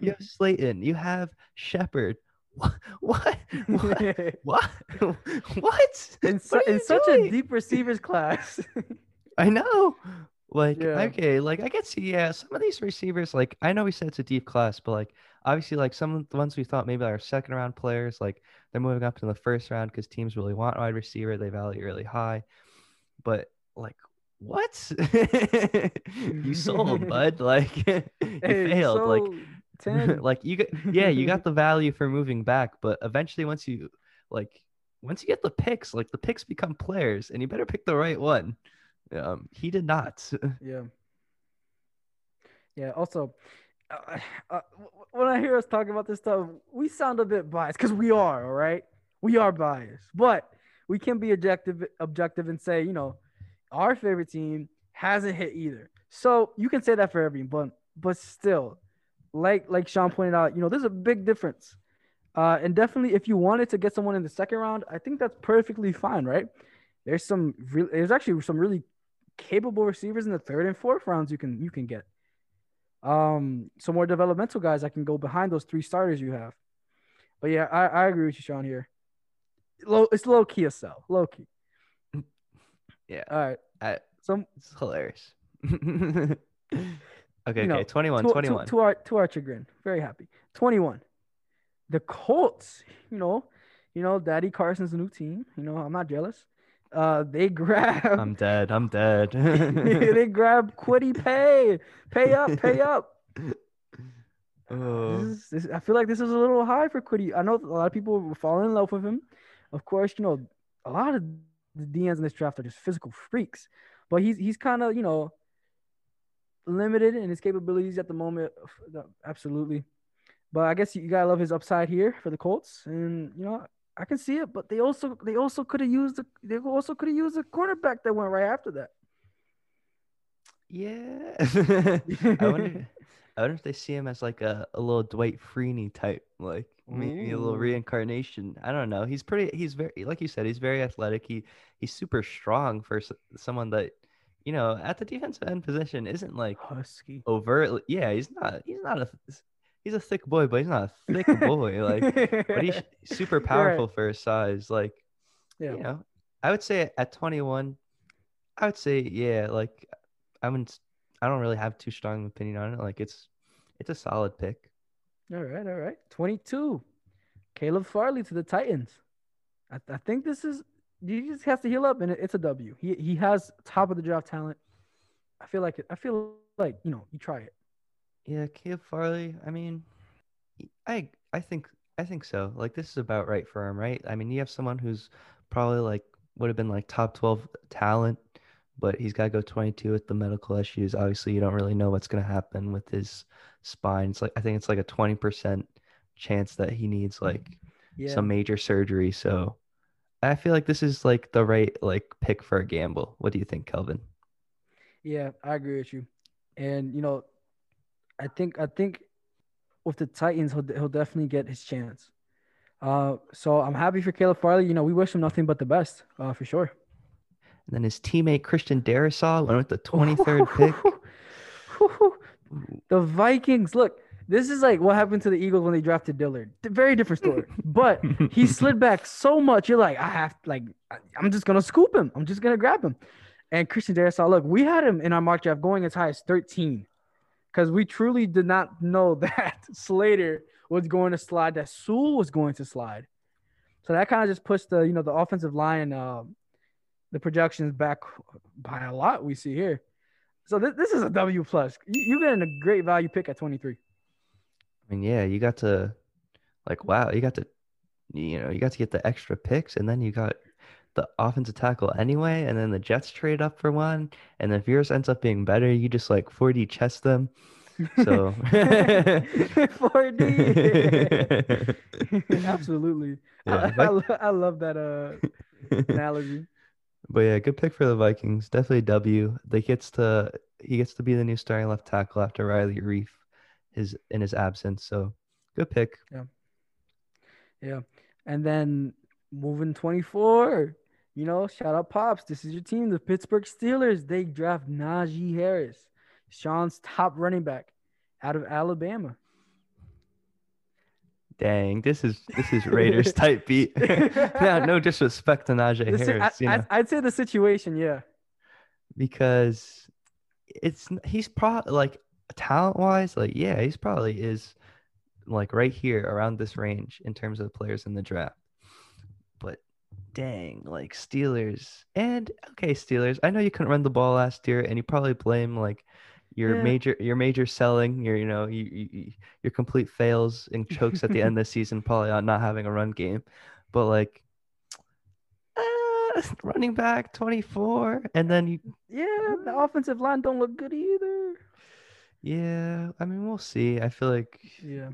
you have Slayton, you have Shepard. What? What? What? What? what? in, su- What in such doing? a deep receivers class. I know. Like, Yeah. okay, like I get see, yeah, some of these receivers, like I know we said it's a deep class, but like obviously, like some of the ones we thought maybe are second round players, like they're moving up to the first round because teams really want wide receiver, they value really high. But like, what? you sold, bud. Like you Hey, failed. like 10. like you get yeah, you got the value for moving back, but eventually once you like once you get the picks, like the picks become players, and you better pick the right one. Um, he did not. Yeah. Yeah. Also, uh, when I hear us talking about this stuff, we sound a bit biased because we are. All right, we are biased, but we can be objective, objective, and say, you know, our favorite team hasn't hit either. So you can say that for everyone, but but still, like like Sean pointed out, you know, there's a big difference. Uh, and definitely, if you wanted to get someone in the second round, I think that's perfectly fine, right? There's some real, there's actually some really capable receivers in the third and fourth rounds you can you can get. Um, some more developmental guys I can go behind those three starters you have. But yeah, I, I agree with you, Sean. Here, low it's low key a sell, low key. Yeah. All right. I, Some it's hilarious. okay, You know, okay, 21, to, 21. To, to our to our chagrin, very happy. Twenty one. The Colts, you know, you know, Daddy Carson's new team. You know, I'm not jealous. Uh, they grab I'm dead. I'm dead. they grab Kwity Paye. Pay up, pay up. Oh. This is, this, I feel like this is a little high for Kwity. I know a lot of people were falling in love with him. Of course, you know, a lot of the DNs in this draft are just physical freaks. But he's he's kind of, you know, limited in his capabilities at the moment. Absolutely. But I guess you gotta love his upside here for the Colts. And you know, I can see it, but they also they also could have used the they also could have used a cornerback that went right after that. Yeah. I wonder I wonder if they see him as like a, a little Dwight Freeney type, like maybe a little reincarnation. I don't know. He's pretty he's very like you said, he's very athletic. He he's super strong for s- someone that you know, at the defensive end position isn't like Husky. overtly yeah, he's not he's not a he's a thick boy, but he's not a thick boy. Like but he's super You're right. powerful for his size. Like Yeah. you know, I would say at 21, I would say yeah, like I wouldn't. I don't really have too strong an opinion on it. Like it's, it's a solid pick. All right, all right. 22. Caleb Farley to the Titans. I, I think this is he just has to heal up and it, it's a W. He he has top of the draft talent. I feel like it. I feel like, you know, you try it. Yeah, Caleb Farley. I mean, I I think I think so. Like this is about right for him, right? I mean, you have someone who's probably like would have been like top 12 talent, but he's got to go 22 with the medical issues. Obviously, you don't really know what's going to happen with his spine. It's like I think it's like a 20% chance that he needs mm-hmm. like Yeah. some major surgery. So I feel like this is like the right like pick for a gamble. What do you think, Kelvin? Yeah, I agree with you. And you know, I think I think with the Titans, he'll he'll definitely get his chance. Uh, so I'm happy for Caleb Farley. You know, we wish him nothing but the best, uh, for sure. And then his teammate Christian Darrisaw went with the 23rd pick. The Vikings. Look, this is like what happened to the Eagles when they drafted Dillard. Very different story. But he slid back so much. You're like, I have like, I'm just gonna scoop him. I'm just gonna grab him. And Christian Darrisaw, look, we had him in our mock draft going as high as 13, because we truly did not know that Slater was going to slide, that Sewell was going to slide. So that kind of just pushed the, you know, the offensive line, uh, the projections back by a lot. We see here. So this, this is a W plus. You, you getting a great value pick at 23. I mean, yeah, you got to like wow, you got to you know, you got to get the extra picks and then you got the offensive tackle anyway, and then the Jets trade up for one, and then if yours ends up being better, you just like 4D chest them. So 4D. Absolutely. Yeah, I, I, I love that uh analogy. But yeah, good pick for the Vikings. Definitely W. They gets to he gets to be the new starting left tackle after Riley Reiff his in his absence. So good pick. Yeah. Yeah. And then moving 24, you know, shout out Pops. This is your team, the Pittsburgh Steelers. They draft Najee Harris, Sean's top running back out of Alabama. Dang, this is this is Raiders type beat. yeah, no disrespect to Najee The si- I, Harris, you know, I, would say the situation, yeah. because it's he's probably like talent wise, like yeah, he's probably is like right here around this range in terms of players in the draft. Dang, like Steelers and okay, Steelers. I know you couldn't run the ball last year, and you probably blame like your Yeah. major your major selling, your you know you, you- your complete fails and chokes at the end of the season probably on not having a run game, but like. Uh, running back 24 and then you Yeah, the offensive line don't look good either. yeah i mean we'll see i feel like Yeah.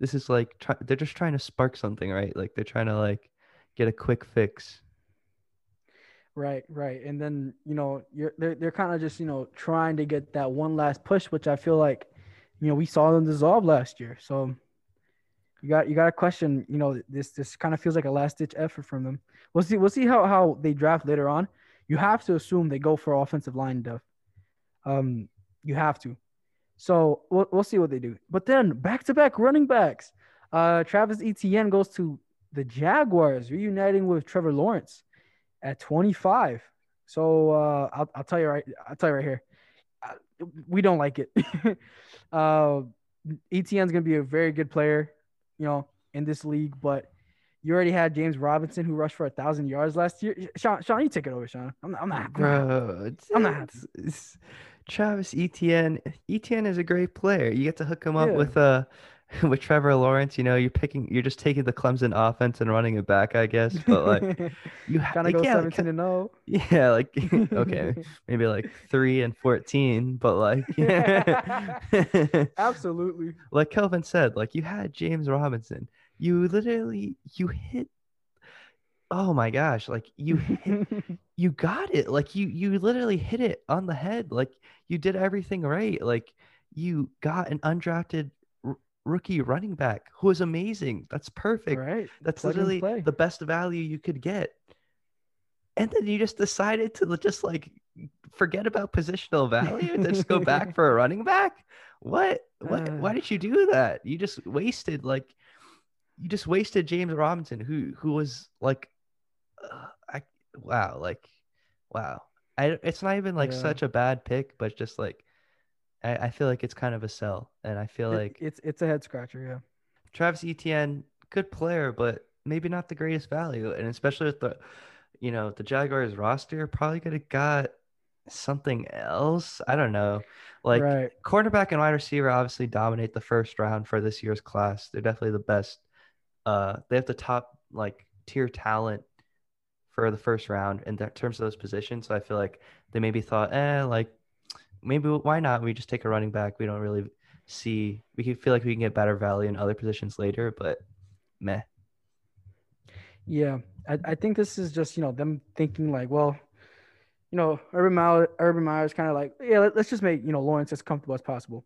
this is like try- they're just trying to spark something right like they're trying to like get a quick fix Right, right. And then, you know, you're they're they're kind of just, you know, trying to get that one last push, which I feel like, you know, we saw them dissolve last year. So you got you got a question, you know, this this kind of feels like a last ditch effort from them. We'll see we'll see how how they draft later on. You have to assume they go for offensive line depth. Um, you have to. So we'll we'll see what they do. But then back to back running backs. Uh, Travis Etienne goes to the Jaguars, reuniting with Trevor Lawrence at 25. So uh, I'll, I'll tell you right. I'll tell you right here. Uh, we don't like it. uh, Etienne's gonna be a very good player, you know, in this league. But you already had James Robinson who rushed for a thousand yards last year. Sean, Sean, you take it over, Sean. I'm not. I'm not. I'm not- bro it's, I'm not it's- it's- travis etienne etienne is a great player you get to hook him up Yeah. with uh with trevor lawrence you know you're picking you're just taking the clemson offense and running it back i guess but like you of go yeah, 17 and oh. 0. yeah like okay maybe like 3 and 14 but like Absolutely. like Kelvin said, like you had James Robinson. You literally you hit oh my gosh, like you hit you got it. Like you you literally hit it on the head. Like you did everything right. Like you got an undrafted rookie running back who was amazing. That's perfect. right. That's Plug literally the best value you could get. And then you just decided to just like forget about positional value to just go back for a running back. What? What? Why Uh. did you do that? You just wasted like, you just wasted James Robinson, who who was like, uh, I wow, like, wow. I it's not even like Yeah. such a bad pick, but just like, I, I feel like it's kind of a sell, and I feel It- like it's it's a head scratcher. Yeah. Travis Etienne, good player, but maybe not the greatest value. And especially with the, you know, the Jaguars roster, probably could have got something else. I don't know. Like right. cornerback and wide receiver obviously dominate the first round for this year's class. They're definitely the best. Uh, they have the top like tier talent for the first round in terms of those positions. So I feel like they maybe thought, eh, like maybe why not? We just take a running back. We don't really see. We can feel like we can get better value in other positions later, but meh. Yeah, I, I think this is just you know them thinking like, well, you know, Urban Meyer, Urban Meyer's kind of like, yeah, let, us just make you know Lawrence as comfortable as possible.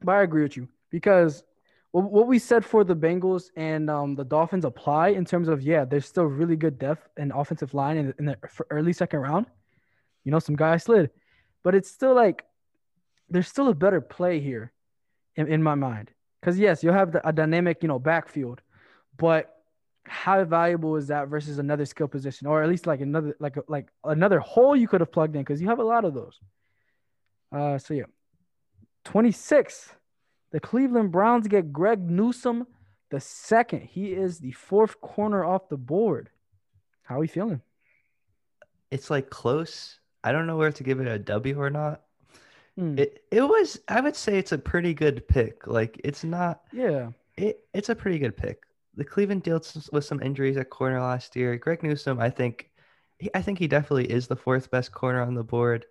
But I agree with you because what, what we said for the Bengals and um, the Dolphins apply in terms of yeah, there's still really good depth and offensive line in, in the early second round. You know, some guys slid, but it's still like there's still a better play here in, in my mind. Because yes, you'll have the, a dynamic you know backfield, but how valuable is that versus another skill position or at least like another like like another hole you could have plugged in? Because you have a lot of those. Uh so yeah. 26 the cleveland browns get greg newsome the second. He is the fourth corner off the board. How are we feeling? It's like close. I don't know where to give it a W or not. Hmm, It it was. I would say it's a pretty good pick. Like it's not. yeah It it's a pretty good pick. The Cleveland dealt with some injuries at corner last year. Greg Newsome, I think, he, I think he definitely is the fourth best corner on the board,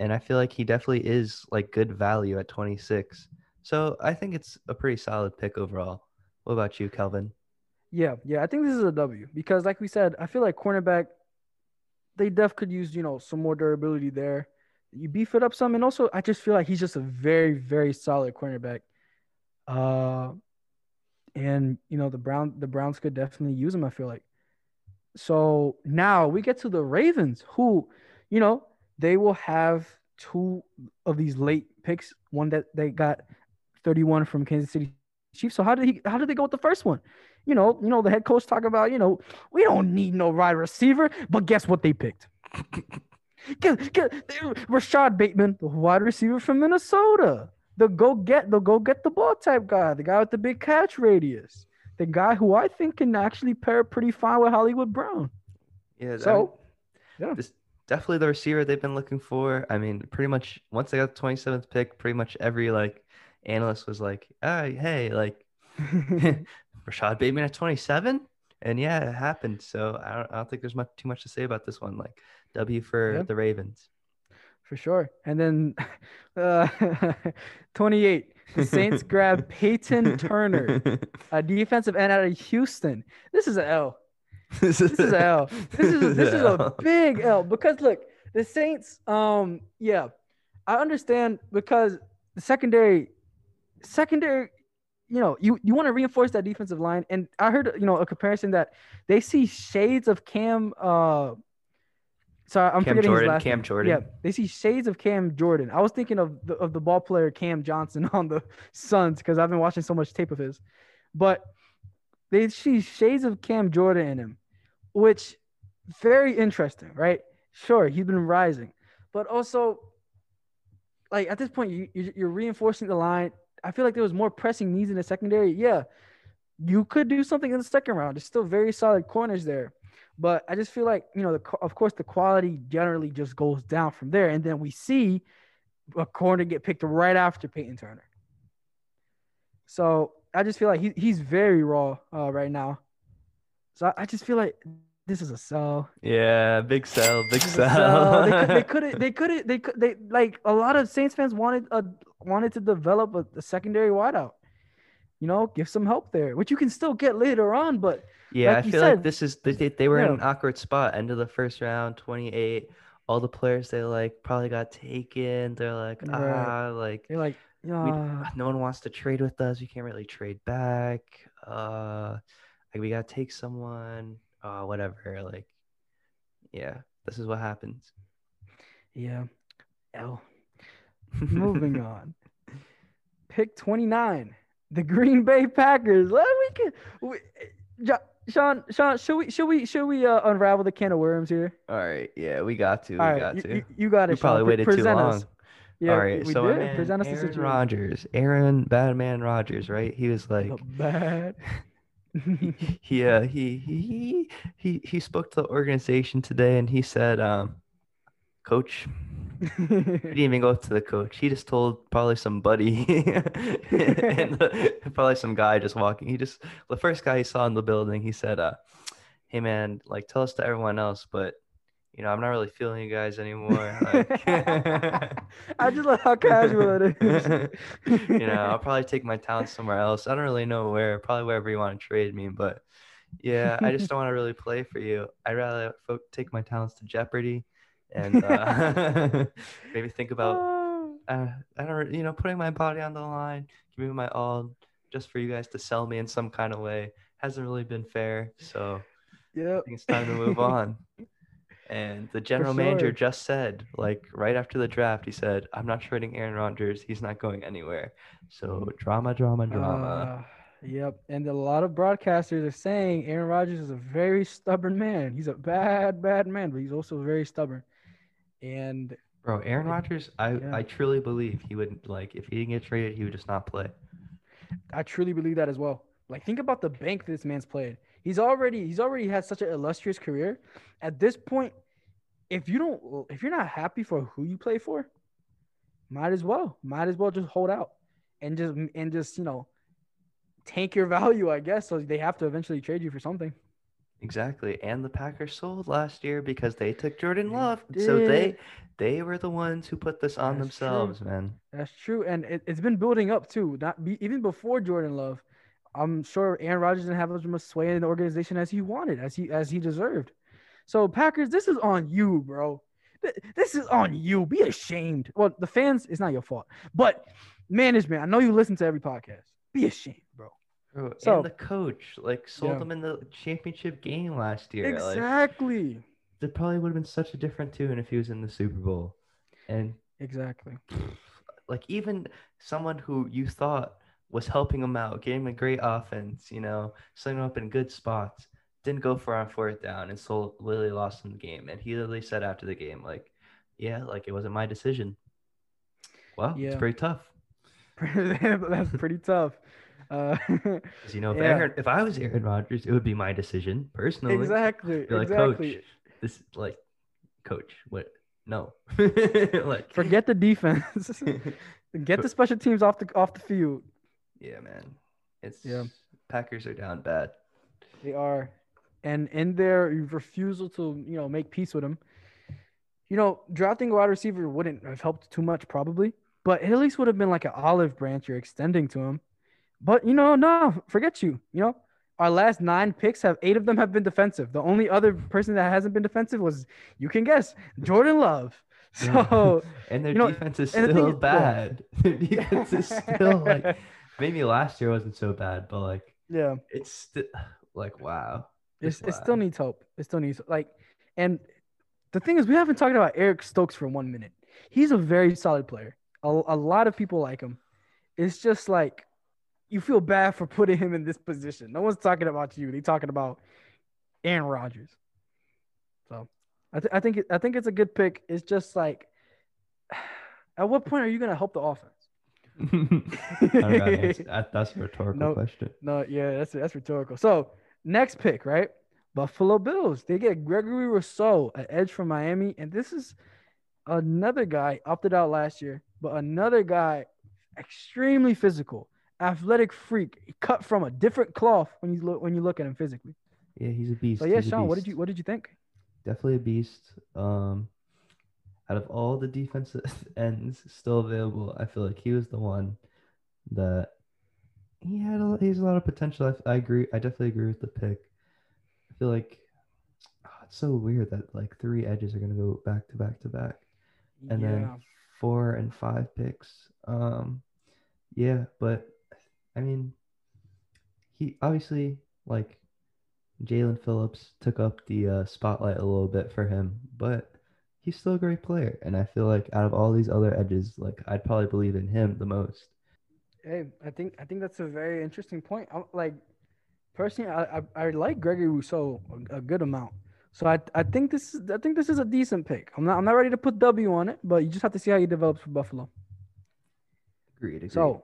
and I feel like he definitely is like good value at 26. So I think it's a pretty solid pick overall. What about you, Kelvin? Yeah, yeah, I think this is a W because, like we said, I feel like cornerback, they def could use you know some more durability there. You beef it up some, and also I just feel like he's just a very, very solid cornerback. Uh, and you know the Brown, the Browns could definitely use him. I feel like. So now we get to the Ravens, who, you know, they will have two of these late picks. One that they got 31 from Kansas City Chiefs. So how did he? How did they go with the first one? You know, you know the head coach talk about, you know, we don't need no wide receiver, but guess what they picked? get, get, Rashod Bateman, the wide receiver from Minnesota. The go get the go get the ball type guy, the guy with the big catch radius, the guy who I think can actually pair pretty fine with Hollywood Brown. Yeah. So, yeah. this definitely the receiver they've been looking for. I mean, pretty much once they got the 27th pick, pretty much every like analyst was like, "Ah, hey, like Rashod Bateman at 27." And yeah, it happened. So I don't, I don't think there's much too much to say about this one. Like W for Yeah. the Ravens. for sure. And then uh, 28, the Saints grab Payton Turner, a defensive end out of Houston. This is an L. this is an L. This is this is a big L because look, the Saints. Um, yeah, I understand because the secondary, secondary. You know, you, you want to reinforce that defensive line, and I heard you know a comparison that they see shades of Cam. Uh, sorry, I'm Cam forgetting Jordan, his last Cam name. Jordan. Yeah, they see shades of Cam Jordan. I was thinking of the of the ball player Cam Johnson on the Suns because I've been watching so much tape of his, but they see shades of Cam Jordan in him, which very interesting, right? Sure, he's been rising, but also like at this point, you you- you're reinforcing the line. I feel like there was more pressing needs in the secondary. Yeah, you could do something in the second round. There's still very solid corners there, but I just feel like you know, the, of course, the quality generally just goes down from there, and then we see a corner get picked right after Payton Turner. So I just feel like he, he's very raw uh, right now. So I, I just feel like this is a sell. Yeah, big sell, big This is a sell. sell. They could they couldn't they could they they like a lot of Saints fans wanted a wanted to develop a, a secondary wideout. You know, give some help there, which you can still get later on, but Yeah, Like I feel said- like this is they, they, were in an awkward spot. End of the first round, 28. All the players they like probably got taken. They're like, Right. ah, like you're like, we, no one wants to trade with us. We can't really trade back. Uh, like we gotta take someone. Uh, whatever. Like, yeah, this is what happens. yeah. L. Moving on. Pick 29. The Green Bay Packers. Well, we can we, Jo- Sean, Sean, should we should we should we uh, unravel the can of worms here? All right, yeah, we got to. We All got you, to. you, you got it. we Sean. probably Pre- waited too present long. us. Yeah, All right, we so my did. man, present us the Aaron situation. Rodgers, Aaron Batman Rodgers, right? He was like, The bad. he uh he he he he spoke to the organization today and he said um coach he didn't even go to the coach. He just told probably some buddy and the- probably some guy just walking. He just the first guy he saw in the building he said uh hey man like tell us to everyone else but you know i'm not really feeling you guys anymore like I just love how casual it is. you know, I'll probably take my talents somewhere else. I don't really know where, probably wherever you want to trade me, but yeah, I just don't want to really play for you. I'd rather fo- take my talents to Jeopardy and uh, maybe think about, Oh, uh, I don't, you know, putting my body on the line, giving my all just for you guys to sell me in some kind of way. Hasn't really been fair. So think it's time to move on. And the general manager just said, like right after the draft, he said, "I'm not trading Aaron Rodgers. He's not going anywhere." So drama, drama, drama. Uh, yep. And a lot of broadcasters are saying Aaron Rodgers is a very stubborn man. He's a bad, bad man, but he's also very stubborn. And Bro, Aaron Rodgers, I yeah. I truly believe he would like if he didn't get traded, he would just not play. I truly believe that as well. Like think about the bank this man's played. He's already he's already had such an illustrious career. At this point, if you don't if you're not happy for who you play for, might as well. Might as well just hold out and just and just, you know, tank your value, I guess. So they have to eventually trade you for something. Exactly. And the Packers sold last year because they took Jordan Love. So they they were the ones who put this on That's true. themselves, man. That's true, and it, it's been building up too. Not be, even before Jordan Love, I'm sure Aaron Rodgers didn't have as much sway in the organization as he wanted, as he as he deserved. So Packers, this is on you, bro. This is on you. Be ashamed. Well, the fans, it's not your fault, but management. I know you listen to every podcast. Be ashamed, bro. Bro, So- and the coach like sold Yeah. them in the championship game last year. Like Exactly. it probably would have been such a different tune if he was in the Super Bowl. And Exactly. like even someone who you thought was helping him out, gave him a great offense, you know, setting him up in good spots, didn't go for on fourth down and so literally lost him the game. And he literally said after the game, like, yeah, like it wasn't my decision. Well, Yeah. it's pretty tough. That's pretty tough. Uh, you know, if Yeah. Aaron, if I was Aaron Rodgers, it would be my decision personally. exactly. Be like, exactly. coach, this like coach, what? No, like Forget the defense. Get the special teams off the off the field. Yeah, man. It's Yeah. Packers are down bad. They are, and in their refusal to you know make peace with him, you know, drafting a wide receiver wouldn't have helped too much probably, but it at least would have been like an olive branch you're extending to him. But you know, no, forget you. You know, our last nine picks have eight of them have been defensive. The only other person that hasn't been defensive was you can guess Jordan Love. So And their You know, defense is and the thing still is- yeah. bad. Their defense is still like maybe last year wasn't so bad, but like yeah, it's still like wow. it's, it still needs hope. It still needs like, and the thing is, we haven't talked about Eric Stokes for one minute. He's a very solid player. A, a lot of people like him. It's just like you feel bad for putting him in this position. No one's talking about you. They're talking about Aaron Rodgers. So I, th- I think it, I think it's a good pick. It's just like, at what point are you gonna help the offense? That's- that- that's a rhetorical No. question. No, yeah, that's that's rhetorical. So next pick, right? Buffalo Bills. They get Gregory Rousseau, an edge from Miami, and this is another guy opted out last year, but another guy extremely physical, athletic freak, He cut from a different cloth when you look when you look at him physically. Yeah, he's a beast. So yeah, he's Sean, what did you what did you think? Definitely a beast. Um, out of all the defensive ends still available, I feel like he was the one that he had. A, he has a lot of potential. I, I agree. I definitely agree with the pick. I feel like oh, it's so weird that like three edges are gonna go back to back to back, and then four and five picks. Um, yeah, but I mean, he obviously like Jaelan Phillips took up the uh, spotlight a little bit for him, but he's still a great player, and I feel like out of all these other edges, like I'd probably believe in him the most. Hey, I think I think that's a very interesting point. I, like personally, I, I I like Gregory Rousseau a, a good amount. So I I think this is I think this is a decent pick. I'm not I'm not ready to put W on it, but you just have to see how he develops for Buffalo. Agreed. agreed. So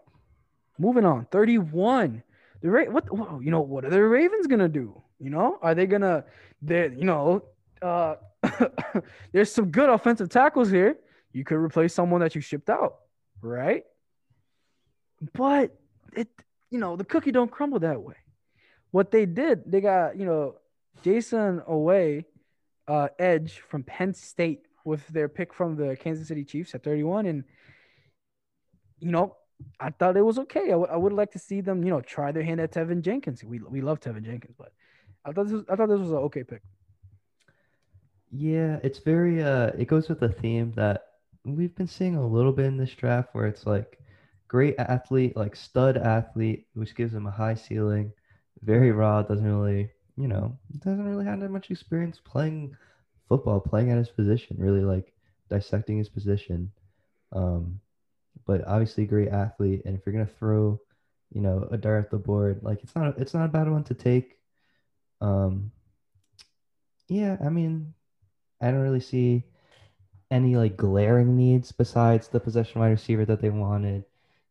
moving on, 31. The Ra- what whoa, you know what are the Ravens gonna do? You know, are they gonna they you know uh there's some good offensive tackles here. You could replace someone that you shipped out, right? But it you know the cookie don't crumble that way. What they did, they got you know Jayson Oweh, uh, edge from Penn State with their pick from the Kansas City Chiefs at 31, and you know I thought it was okay. I would- would like to see them, you know, try their hand at Teven Jenkins. We we love Teven Jenkins, but I thought this was, I thought this was an okay pick. Yeah, it's very uh it goes with the theme that we've been seeing a little bit in this draft where it's like great athlete, like stud athlete, which gives him a high ceiling, very raw, doesn't really, you know, doesn't really have that much experience playing football, playing at his position, really like dissecting his position. Um, but obviously great athlete, and if you're gonna throw, you know, a dart at the board, like it's not it's not a bad one to take. Um, yeah, I mean, I don't really see any like glaring needs besides the possession wide receiver that they wanted.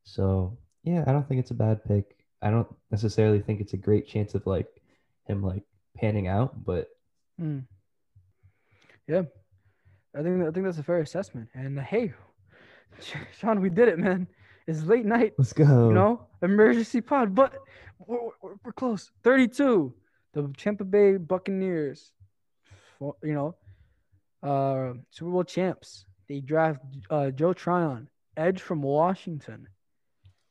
So yeah, I don't think it's a bad pick. I don't necessarily think it's a great chance of like him like panning out, but Mm. Yeah, I think I think that's a fair assessment. And uh, hey, Sean, we did it, man. It's late night. let's go. you know, emergency pod, but we're, we're, we're close. 32, the Tampa Bay Buccaneers, for- you know, uh, Super Bowl champs. They draft uh, Joe Tryon, edge from Washington.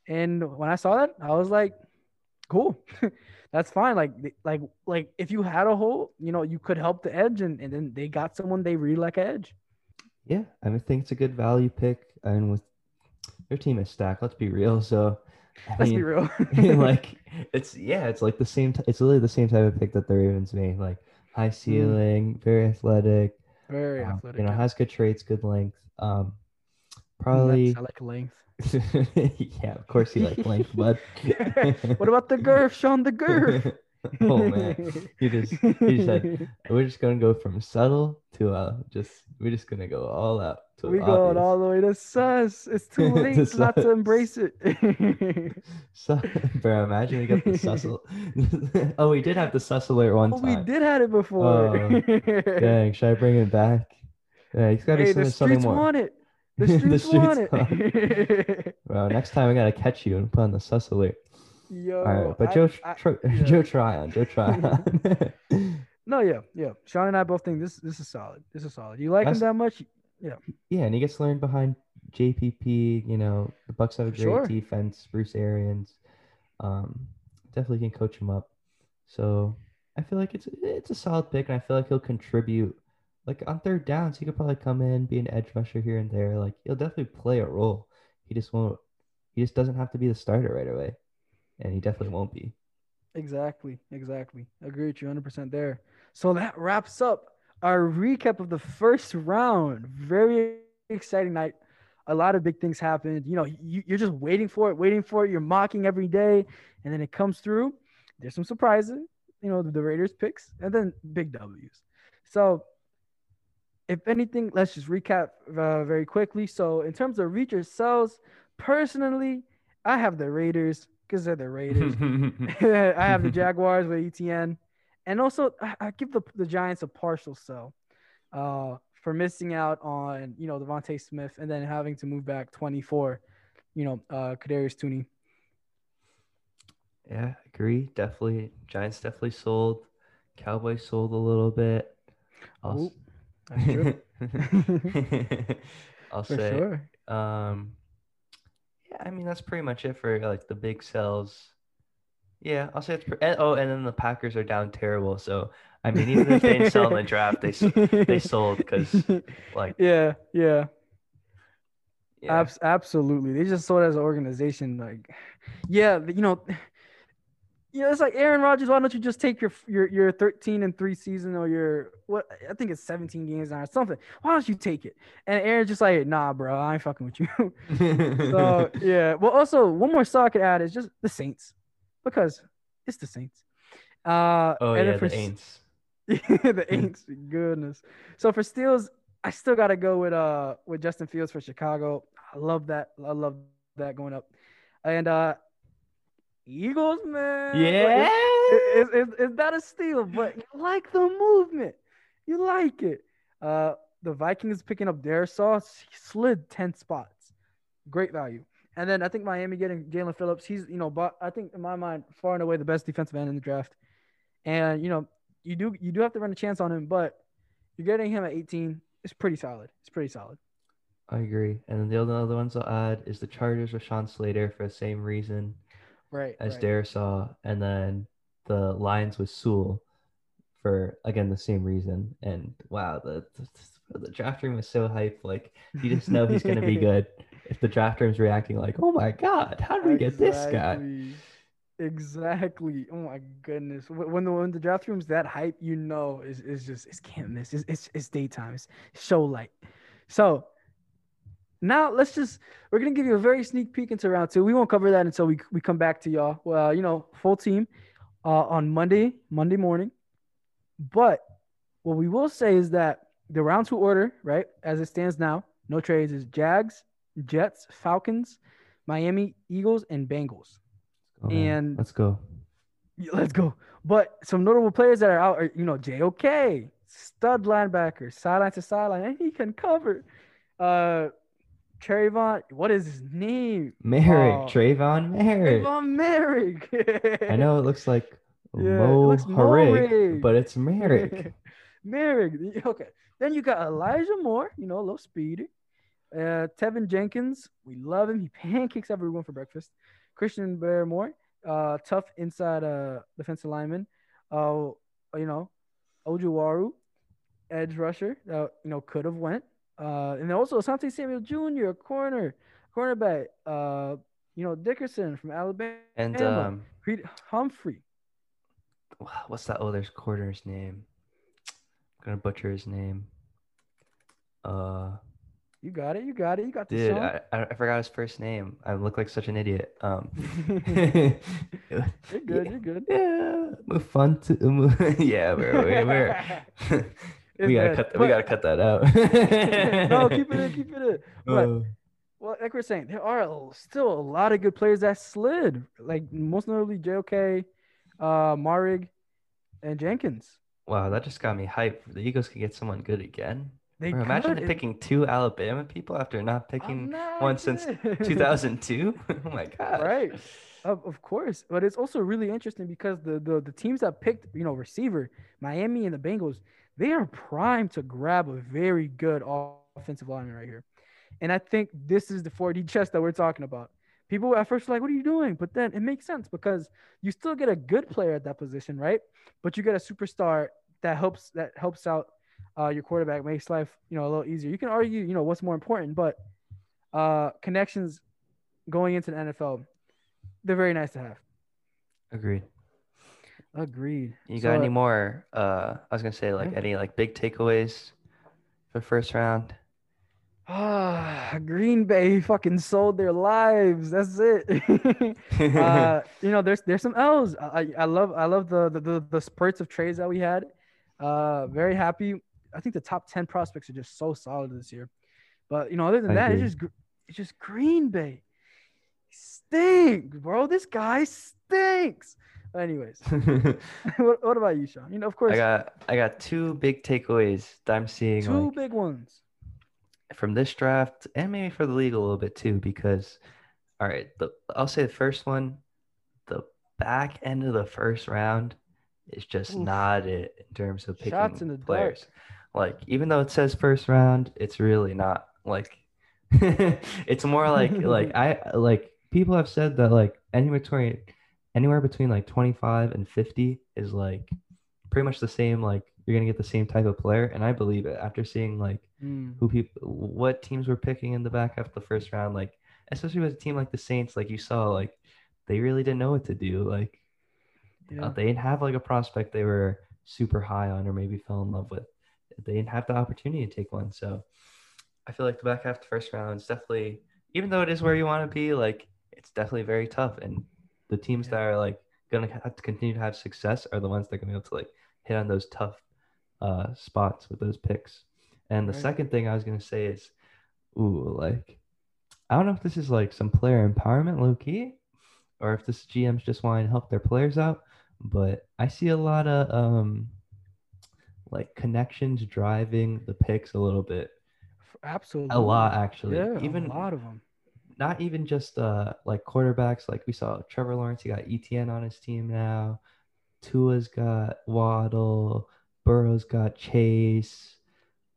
And when I saw that, I was like, cool. That's fine. Like, like, like if you had a hole, you know, you could help the edge, and, and then they got someone they really like edge. Yeah, I mean, I think it's a good value pick. I and mean, with their team is stacked, let's be real. So I Let's be real. like it's yeah, it's like the same. T- it's literally the same type of pick that the Ravens made. Like high ceiling, very athletic. Very um, athletic. you know, has good traits, good length. Um, probably. I like length. yeah, of course you like length, bud. what about the girth, Sean? The girth. oh man, you just you said we're just gonna go from subtle to uh just we're just gonna go all out. To we going all the way to sus. It's too To late not to embrace it. So, bro, imagine we got the sussel. oh, we did have the suss alert one oh, we did had it before. Oh, Dang, should I bring it back? Yeah, he's got to Hey, be something, something streets more. want it. The The streets, want streets it. Bro, next time I gotta catch you and put on the sus alert. Yo, right, but I- Joe, I- Tr- yeah. Joe Tryon, Joe Tryon. no, yeah, yeah. Sean and I both think this this is solid. This is solid. You like That's- him that much? Yeah. Yeah, and he gets learned behind JPP. You know, the Bucs have a great Sure. defense. Bruce Arians, um, definitely can coach him up. So I feel like it's it's a solid pick, and I feel like he'll contribute. Like on third downs, he could probably come in, be an edge rusher here and there. Like he'll definitely play a role. He just won't. He just doesn't have to be the starter right away, and he definitely won't be. Exactly, exactly. Agree with you 100% there. So that wraps up our recap of the first round. Very exciting night. A lot of big things happened. You know, you, you're just waiting for it, waiting for it. You're mocking every day, and then it comes through. There's some surprises, you know, the, the Raiders picks, and then big W's. So, if anything, let's just recap uh, very quickly. So, in terms of reach or sells, personally, I have the Raiders because they're the Raiders. I have the Jaguars with ETN, and also I, I give the the Giants a partial sell, uh, for missing out on you know DeVonta Smith and then having to move back 24, you know, uh, Kadarius Toney. Yeah, agree. Definitely. Giants definitely sold. Cowboys sold a little bit. I'll, Ooh, that's true. s- I'll say. sure. Um, yeah, I mean that's pretty much it for like the big sells. Yeah, I'll say it's. Pre- and, oh, and then the Packers are down terrible. So I mean, even if they didn't sell in the draft, they they sold because like yeah, yeah, yeah, abs- absolutely. They just sold as an organization. Like, yeah, you know, you know, it's like Aaron Rodgers. Why don't you just take your your your 13 and three season or your what? I think it's 17 games now or something. Why don't you take it? And Aaron's just like, nah, bro, I ain't fucking with you. so yeah. Well, also one more star I could add is just the Saints because it's the Saints. Uh, oh yeah, for the s- Aints. the Aints, goodness. So for Steals, I still gotta go with uh with Justin Fields for Chicago. I love that. I love that going up. And uh Eagles, man. Yeah. It's, it's, it's not a steal, but you like the movement. You like it. Uh the Vikings picking up their sauce slid 10 spots. Great value. And then I think Miami getting Jaelan Phillips. He's, you know, but I think in my mind, far and away the best defensive end in the draft. And you know, you do you do have to run a chance on him, but you're getting him at 18. It's pretty solid. It's pretty solid. I agree. And then the other other ones I'll add is the Chargers with Rashawn Slater for the same reason Right. as right. Darrisaw, and then the Lions with Sewell for again the same reason. And wow, the the, the draft room is so hyped. Like you just know he's gonna be good. If the draft room's reacting like, "Oh my God, how did we get this guy?" Exactly. Exactly. Oh my goodness. When the when the draft room's that hype, you know it's, it's just it's can't miss. It's, it's it's daytime. It's show light. So now let's just we're gonna give you a very sneak peek into round two. We won't cover that until we we come back to y'all. Well, you know, full team uh, on Monday Monday morning. But what we will say is that the round two order, right, as it stands now, no trades is Jags, Jets, Falcons, Miami, Eagles, and Bengals. Oh. And- let's go. Let's go. But some notable players that are out are, you know, JOK, stud linebacker, sideline to sideline, and he can cover. Uh Trevon, what is his name? Merrick, Oh, Trevon Merrick. Trevon Merrick. I know it looks like Yeah, it Mo looks Morig. but it's Merrick. Merrick. Okay. Then you got Elijah Moore, you know, a little speedy. Uh, Teven Jenkins, we love him. He pancakes everyone for breakfast. Christian Barmore, uh, tough inside uh defensive lineman. Uh, you know, Ojulari, edge rusher. Uh, you know, could have went. Uh, and then also Asante Samuel Jr., corner, cornerback. Uh, you know, Dickerson from Alabama. And um, Creed Humphrey. what's that other corner's name? I'm gonna butcher his name. Uh, You got it. You got it. You got the dude, song. I, I I forgot his first name. I look like such an idiot. Um, You're good. You're good. yeah, move fun to move. yeah, we're, we're, we're we gotta good. cut. That, we gotta cut that out. no, keep it in. Keep it in. But Uh, well, like we're saying, there are still a lot of good players that slid. Like most notably JOK, uh, Marig, and Jenkins. wow, that just got me hyped. The Eagles could get someone good again. They Bro, imagine picking two Alabama people after not picking one since 2002. oh my god. right of, of course but it's also really interesting because the, the the teams that picked you know receiver miami and the bengals they are primed to grab a very good offensive lineman right here. And i think this is the 4d chess that we're talking about. People at first were like what are you doing? But then it makes sense because you still get a good player at that position right? But you get a superstar that helps that helps out uh, your quarterback makes life you know a little easier. You can argue you know what's more important but uh, connections going into the nfl they're very nice to have. Agreed. Agreed. You So, got any uh, more? Uh, I was gonna say like Yeah. any like big takeaways for first round. Ah, Green Bay fucking sold their lives. That's it. uh, you know, there's there's some L's. I I love I love the the the, the spurts of trades that we had. Uh, very happy. I think the top ten prospects are just so solid this year. But you know, other than I that, it's just it's just Green Bay stinks, bro. This guy stinks. Anyways, what, what about you, Sean? You know, of course, I got I got two big takeaways that I'm seeing two like, big ones. from this draft and maybe for the league a little bit too because all right the I'll say the first one the back end of the first round is just Oof. not it in terms of picking Shots in the dark. players like even though it says first round it's really not like it's more like like I like people have said that like anywhere between anywhere between like 25 and 50 is like pretty much the same like you're gonna get the same type of player. And I believe it after seeing like Mm. who people what teams were picking in the back half of the first round like especially with a team like the saints like you saw like they really didn't know what to do. Like uh, Yeah. they didn't have like a prospect they were super high on or maybe fell in love with. They didn't have the opportunity to take one. So i feel like the back half of the first round is definitely even though it is where you want to be like it's definitely very tough. And the teams Yeah. that are like gonna have to continue to have success are the ones that are gonna be able to like hit on those tough uh spots with those picks and the Right. second thing I was gonna say is, ooh, like I don't know if this is like some player empowerment low key, or if this GMs just want to help their players out, but I see a lot of um like connections driving the picks a little bit. Absolutely. A lot actually. Yeah, even a lot of them. Not even just uh like quarterbacks like we saw Trevor Lawrence, he got ETN on his team now. Tua's got Waddle, Burrow's got Chase.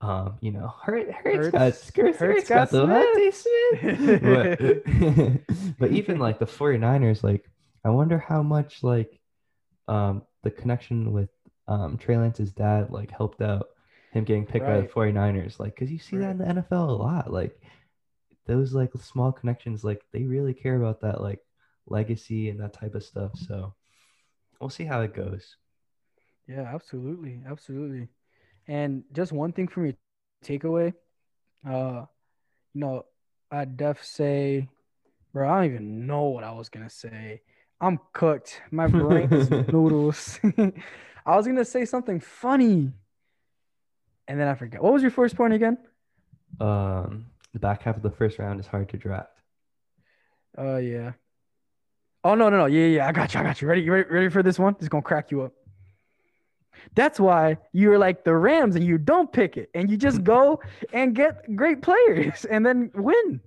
Um, you know, Hurt, Hurts, got Hurts- Hurts, Hurts got, got the Smith. Smith. but, but even like the 49ers, like I wonder how much like um the connection with um Trey Lance's dad like helped out him getting picked by the Right. 49ers. Like, cause you see that in the NFL a lot. Like those like small connections, like they really care about that like legacy and that type of stuff. So we'll see how it goes. Yeah, absolutely, absolutely. And just one thing from your takeaway, uh, you know, I'd def say, bro, I don't even know what I was gonna say. I'm cooked. My brain is noodles. I was gonna say something funny, and then I forgot. What was your first point again? Um, the back half of the first round is hard to draft. Oh yeah. Oh no no no yeah yeah I got you I got you ready you ready ready for this one? It's gonna crack you up. That's why you're like the Rams and you don't pick it and you just go and get great players and then win,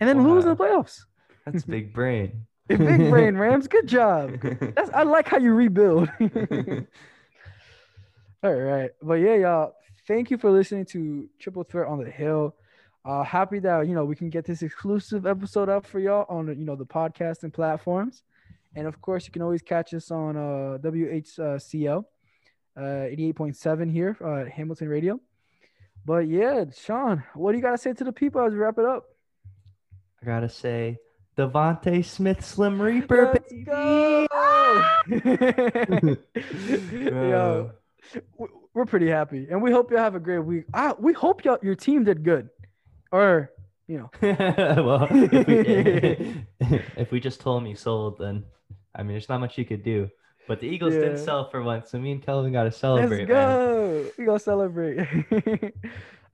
and then oh, lose in the playoffs. That's big brain. Big brain Rams, good job. That's I like how you rebuild. All right, but yeah, y'all. Thank you for listening to Triple Threat on the Hill. Uh, happy that you know we can get this exclusive episode up for y'all on you know the podcasting platforms, and of course you can always catch us on uh, WHCL uh, eighty eight point seven here uh, at Hamilton Radio. But yeah, Sean, what do you gotta say to the people as we wrap it up? I gotta say, DeVonta Smith, Slim Reaper, Let's baby. go! Yo, we're pretty happy, and we hope you have a great week. I, we hope y'all, your team did good, or you know, well, if we, if we just told him he sold, then I mean, there's not much you could do. But the Eagles didn't sell for once, so me and Kelvin got to celebrate. let's celebrate, man. go. We gonna celebrate.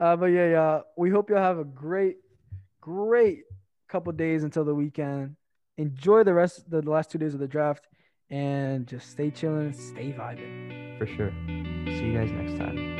uh, but yeah, y'all, we hope y'all have a great, great couple days until the weekend. Enjoy the rest, the last two days of the draft, and just stay chilling, stay vibing. For sure. See you guys next time.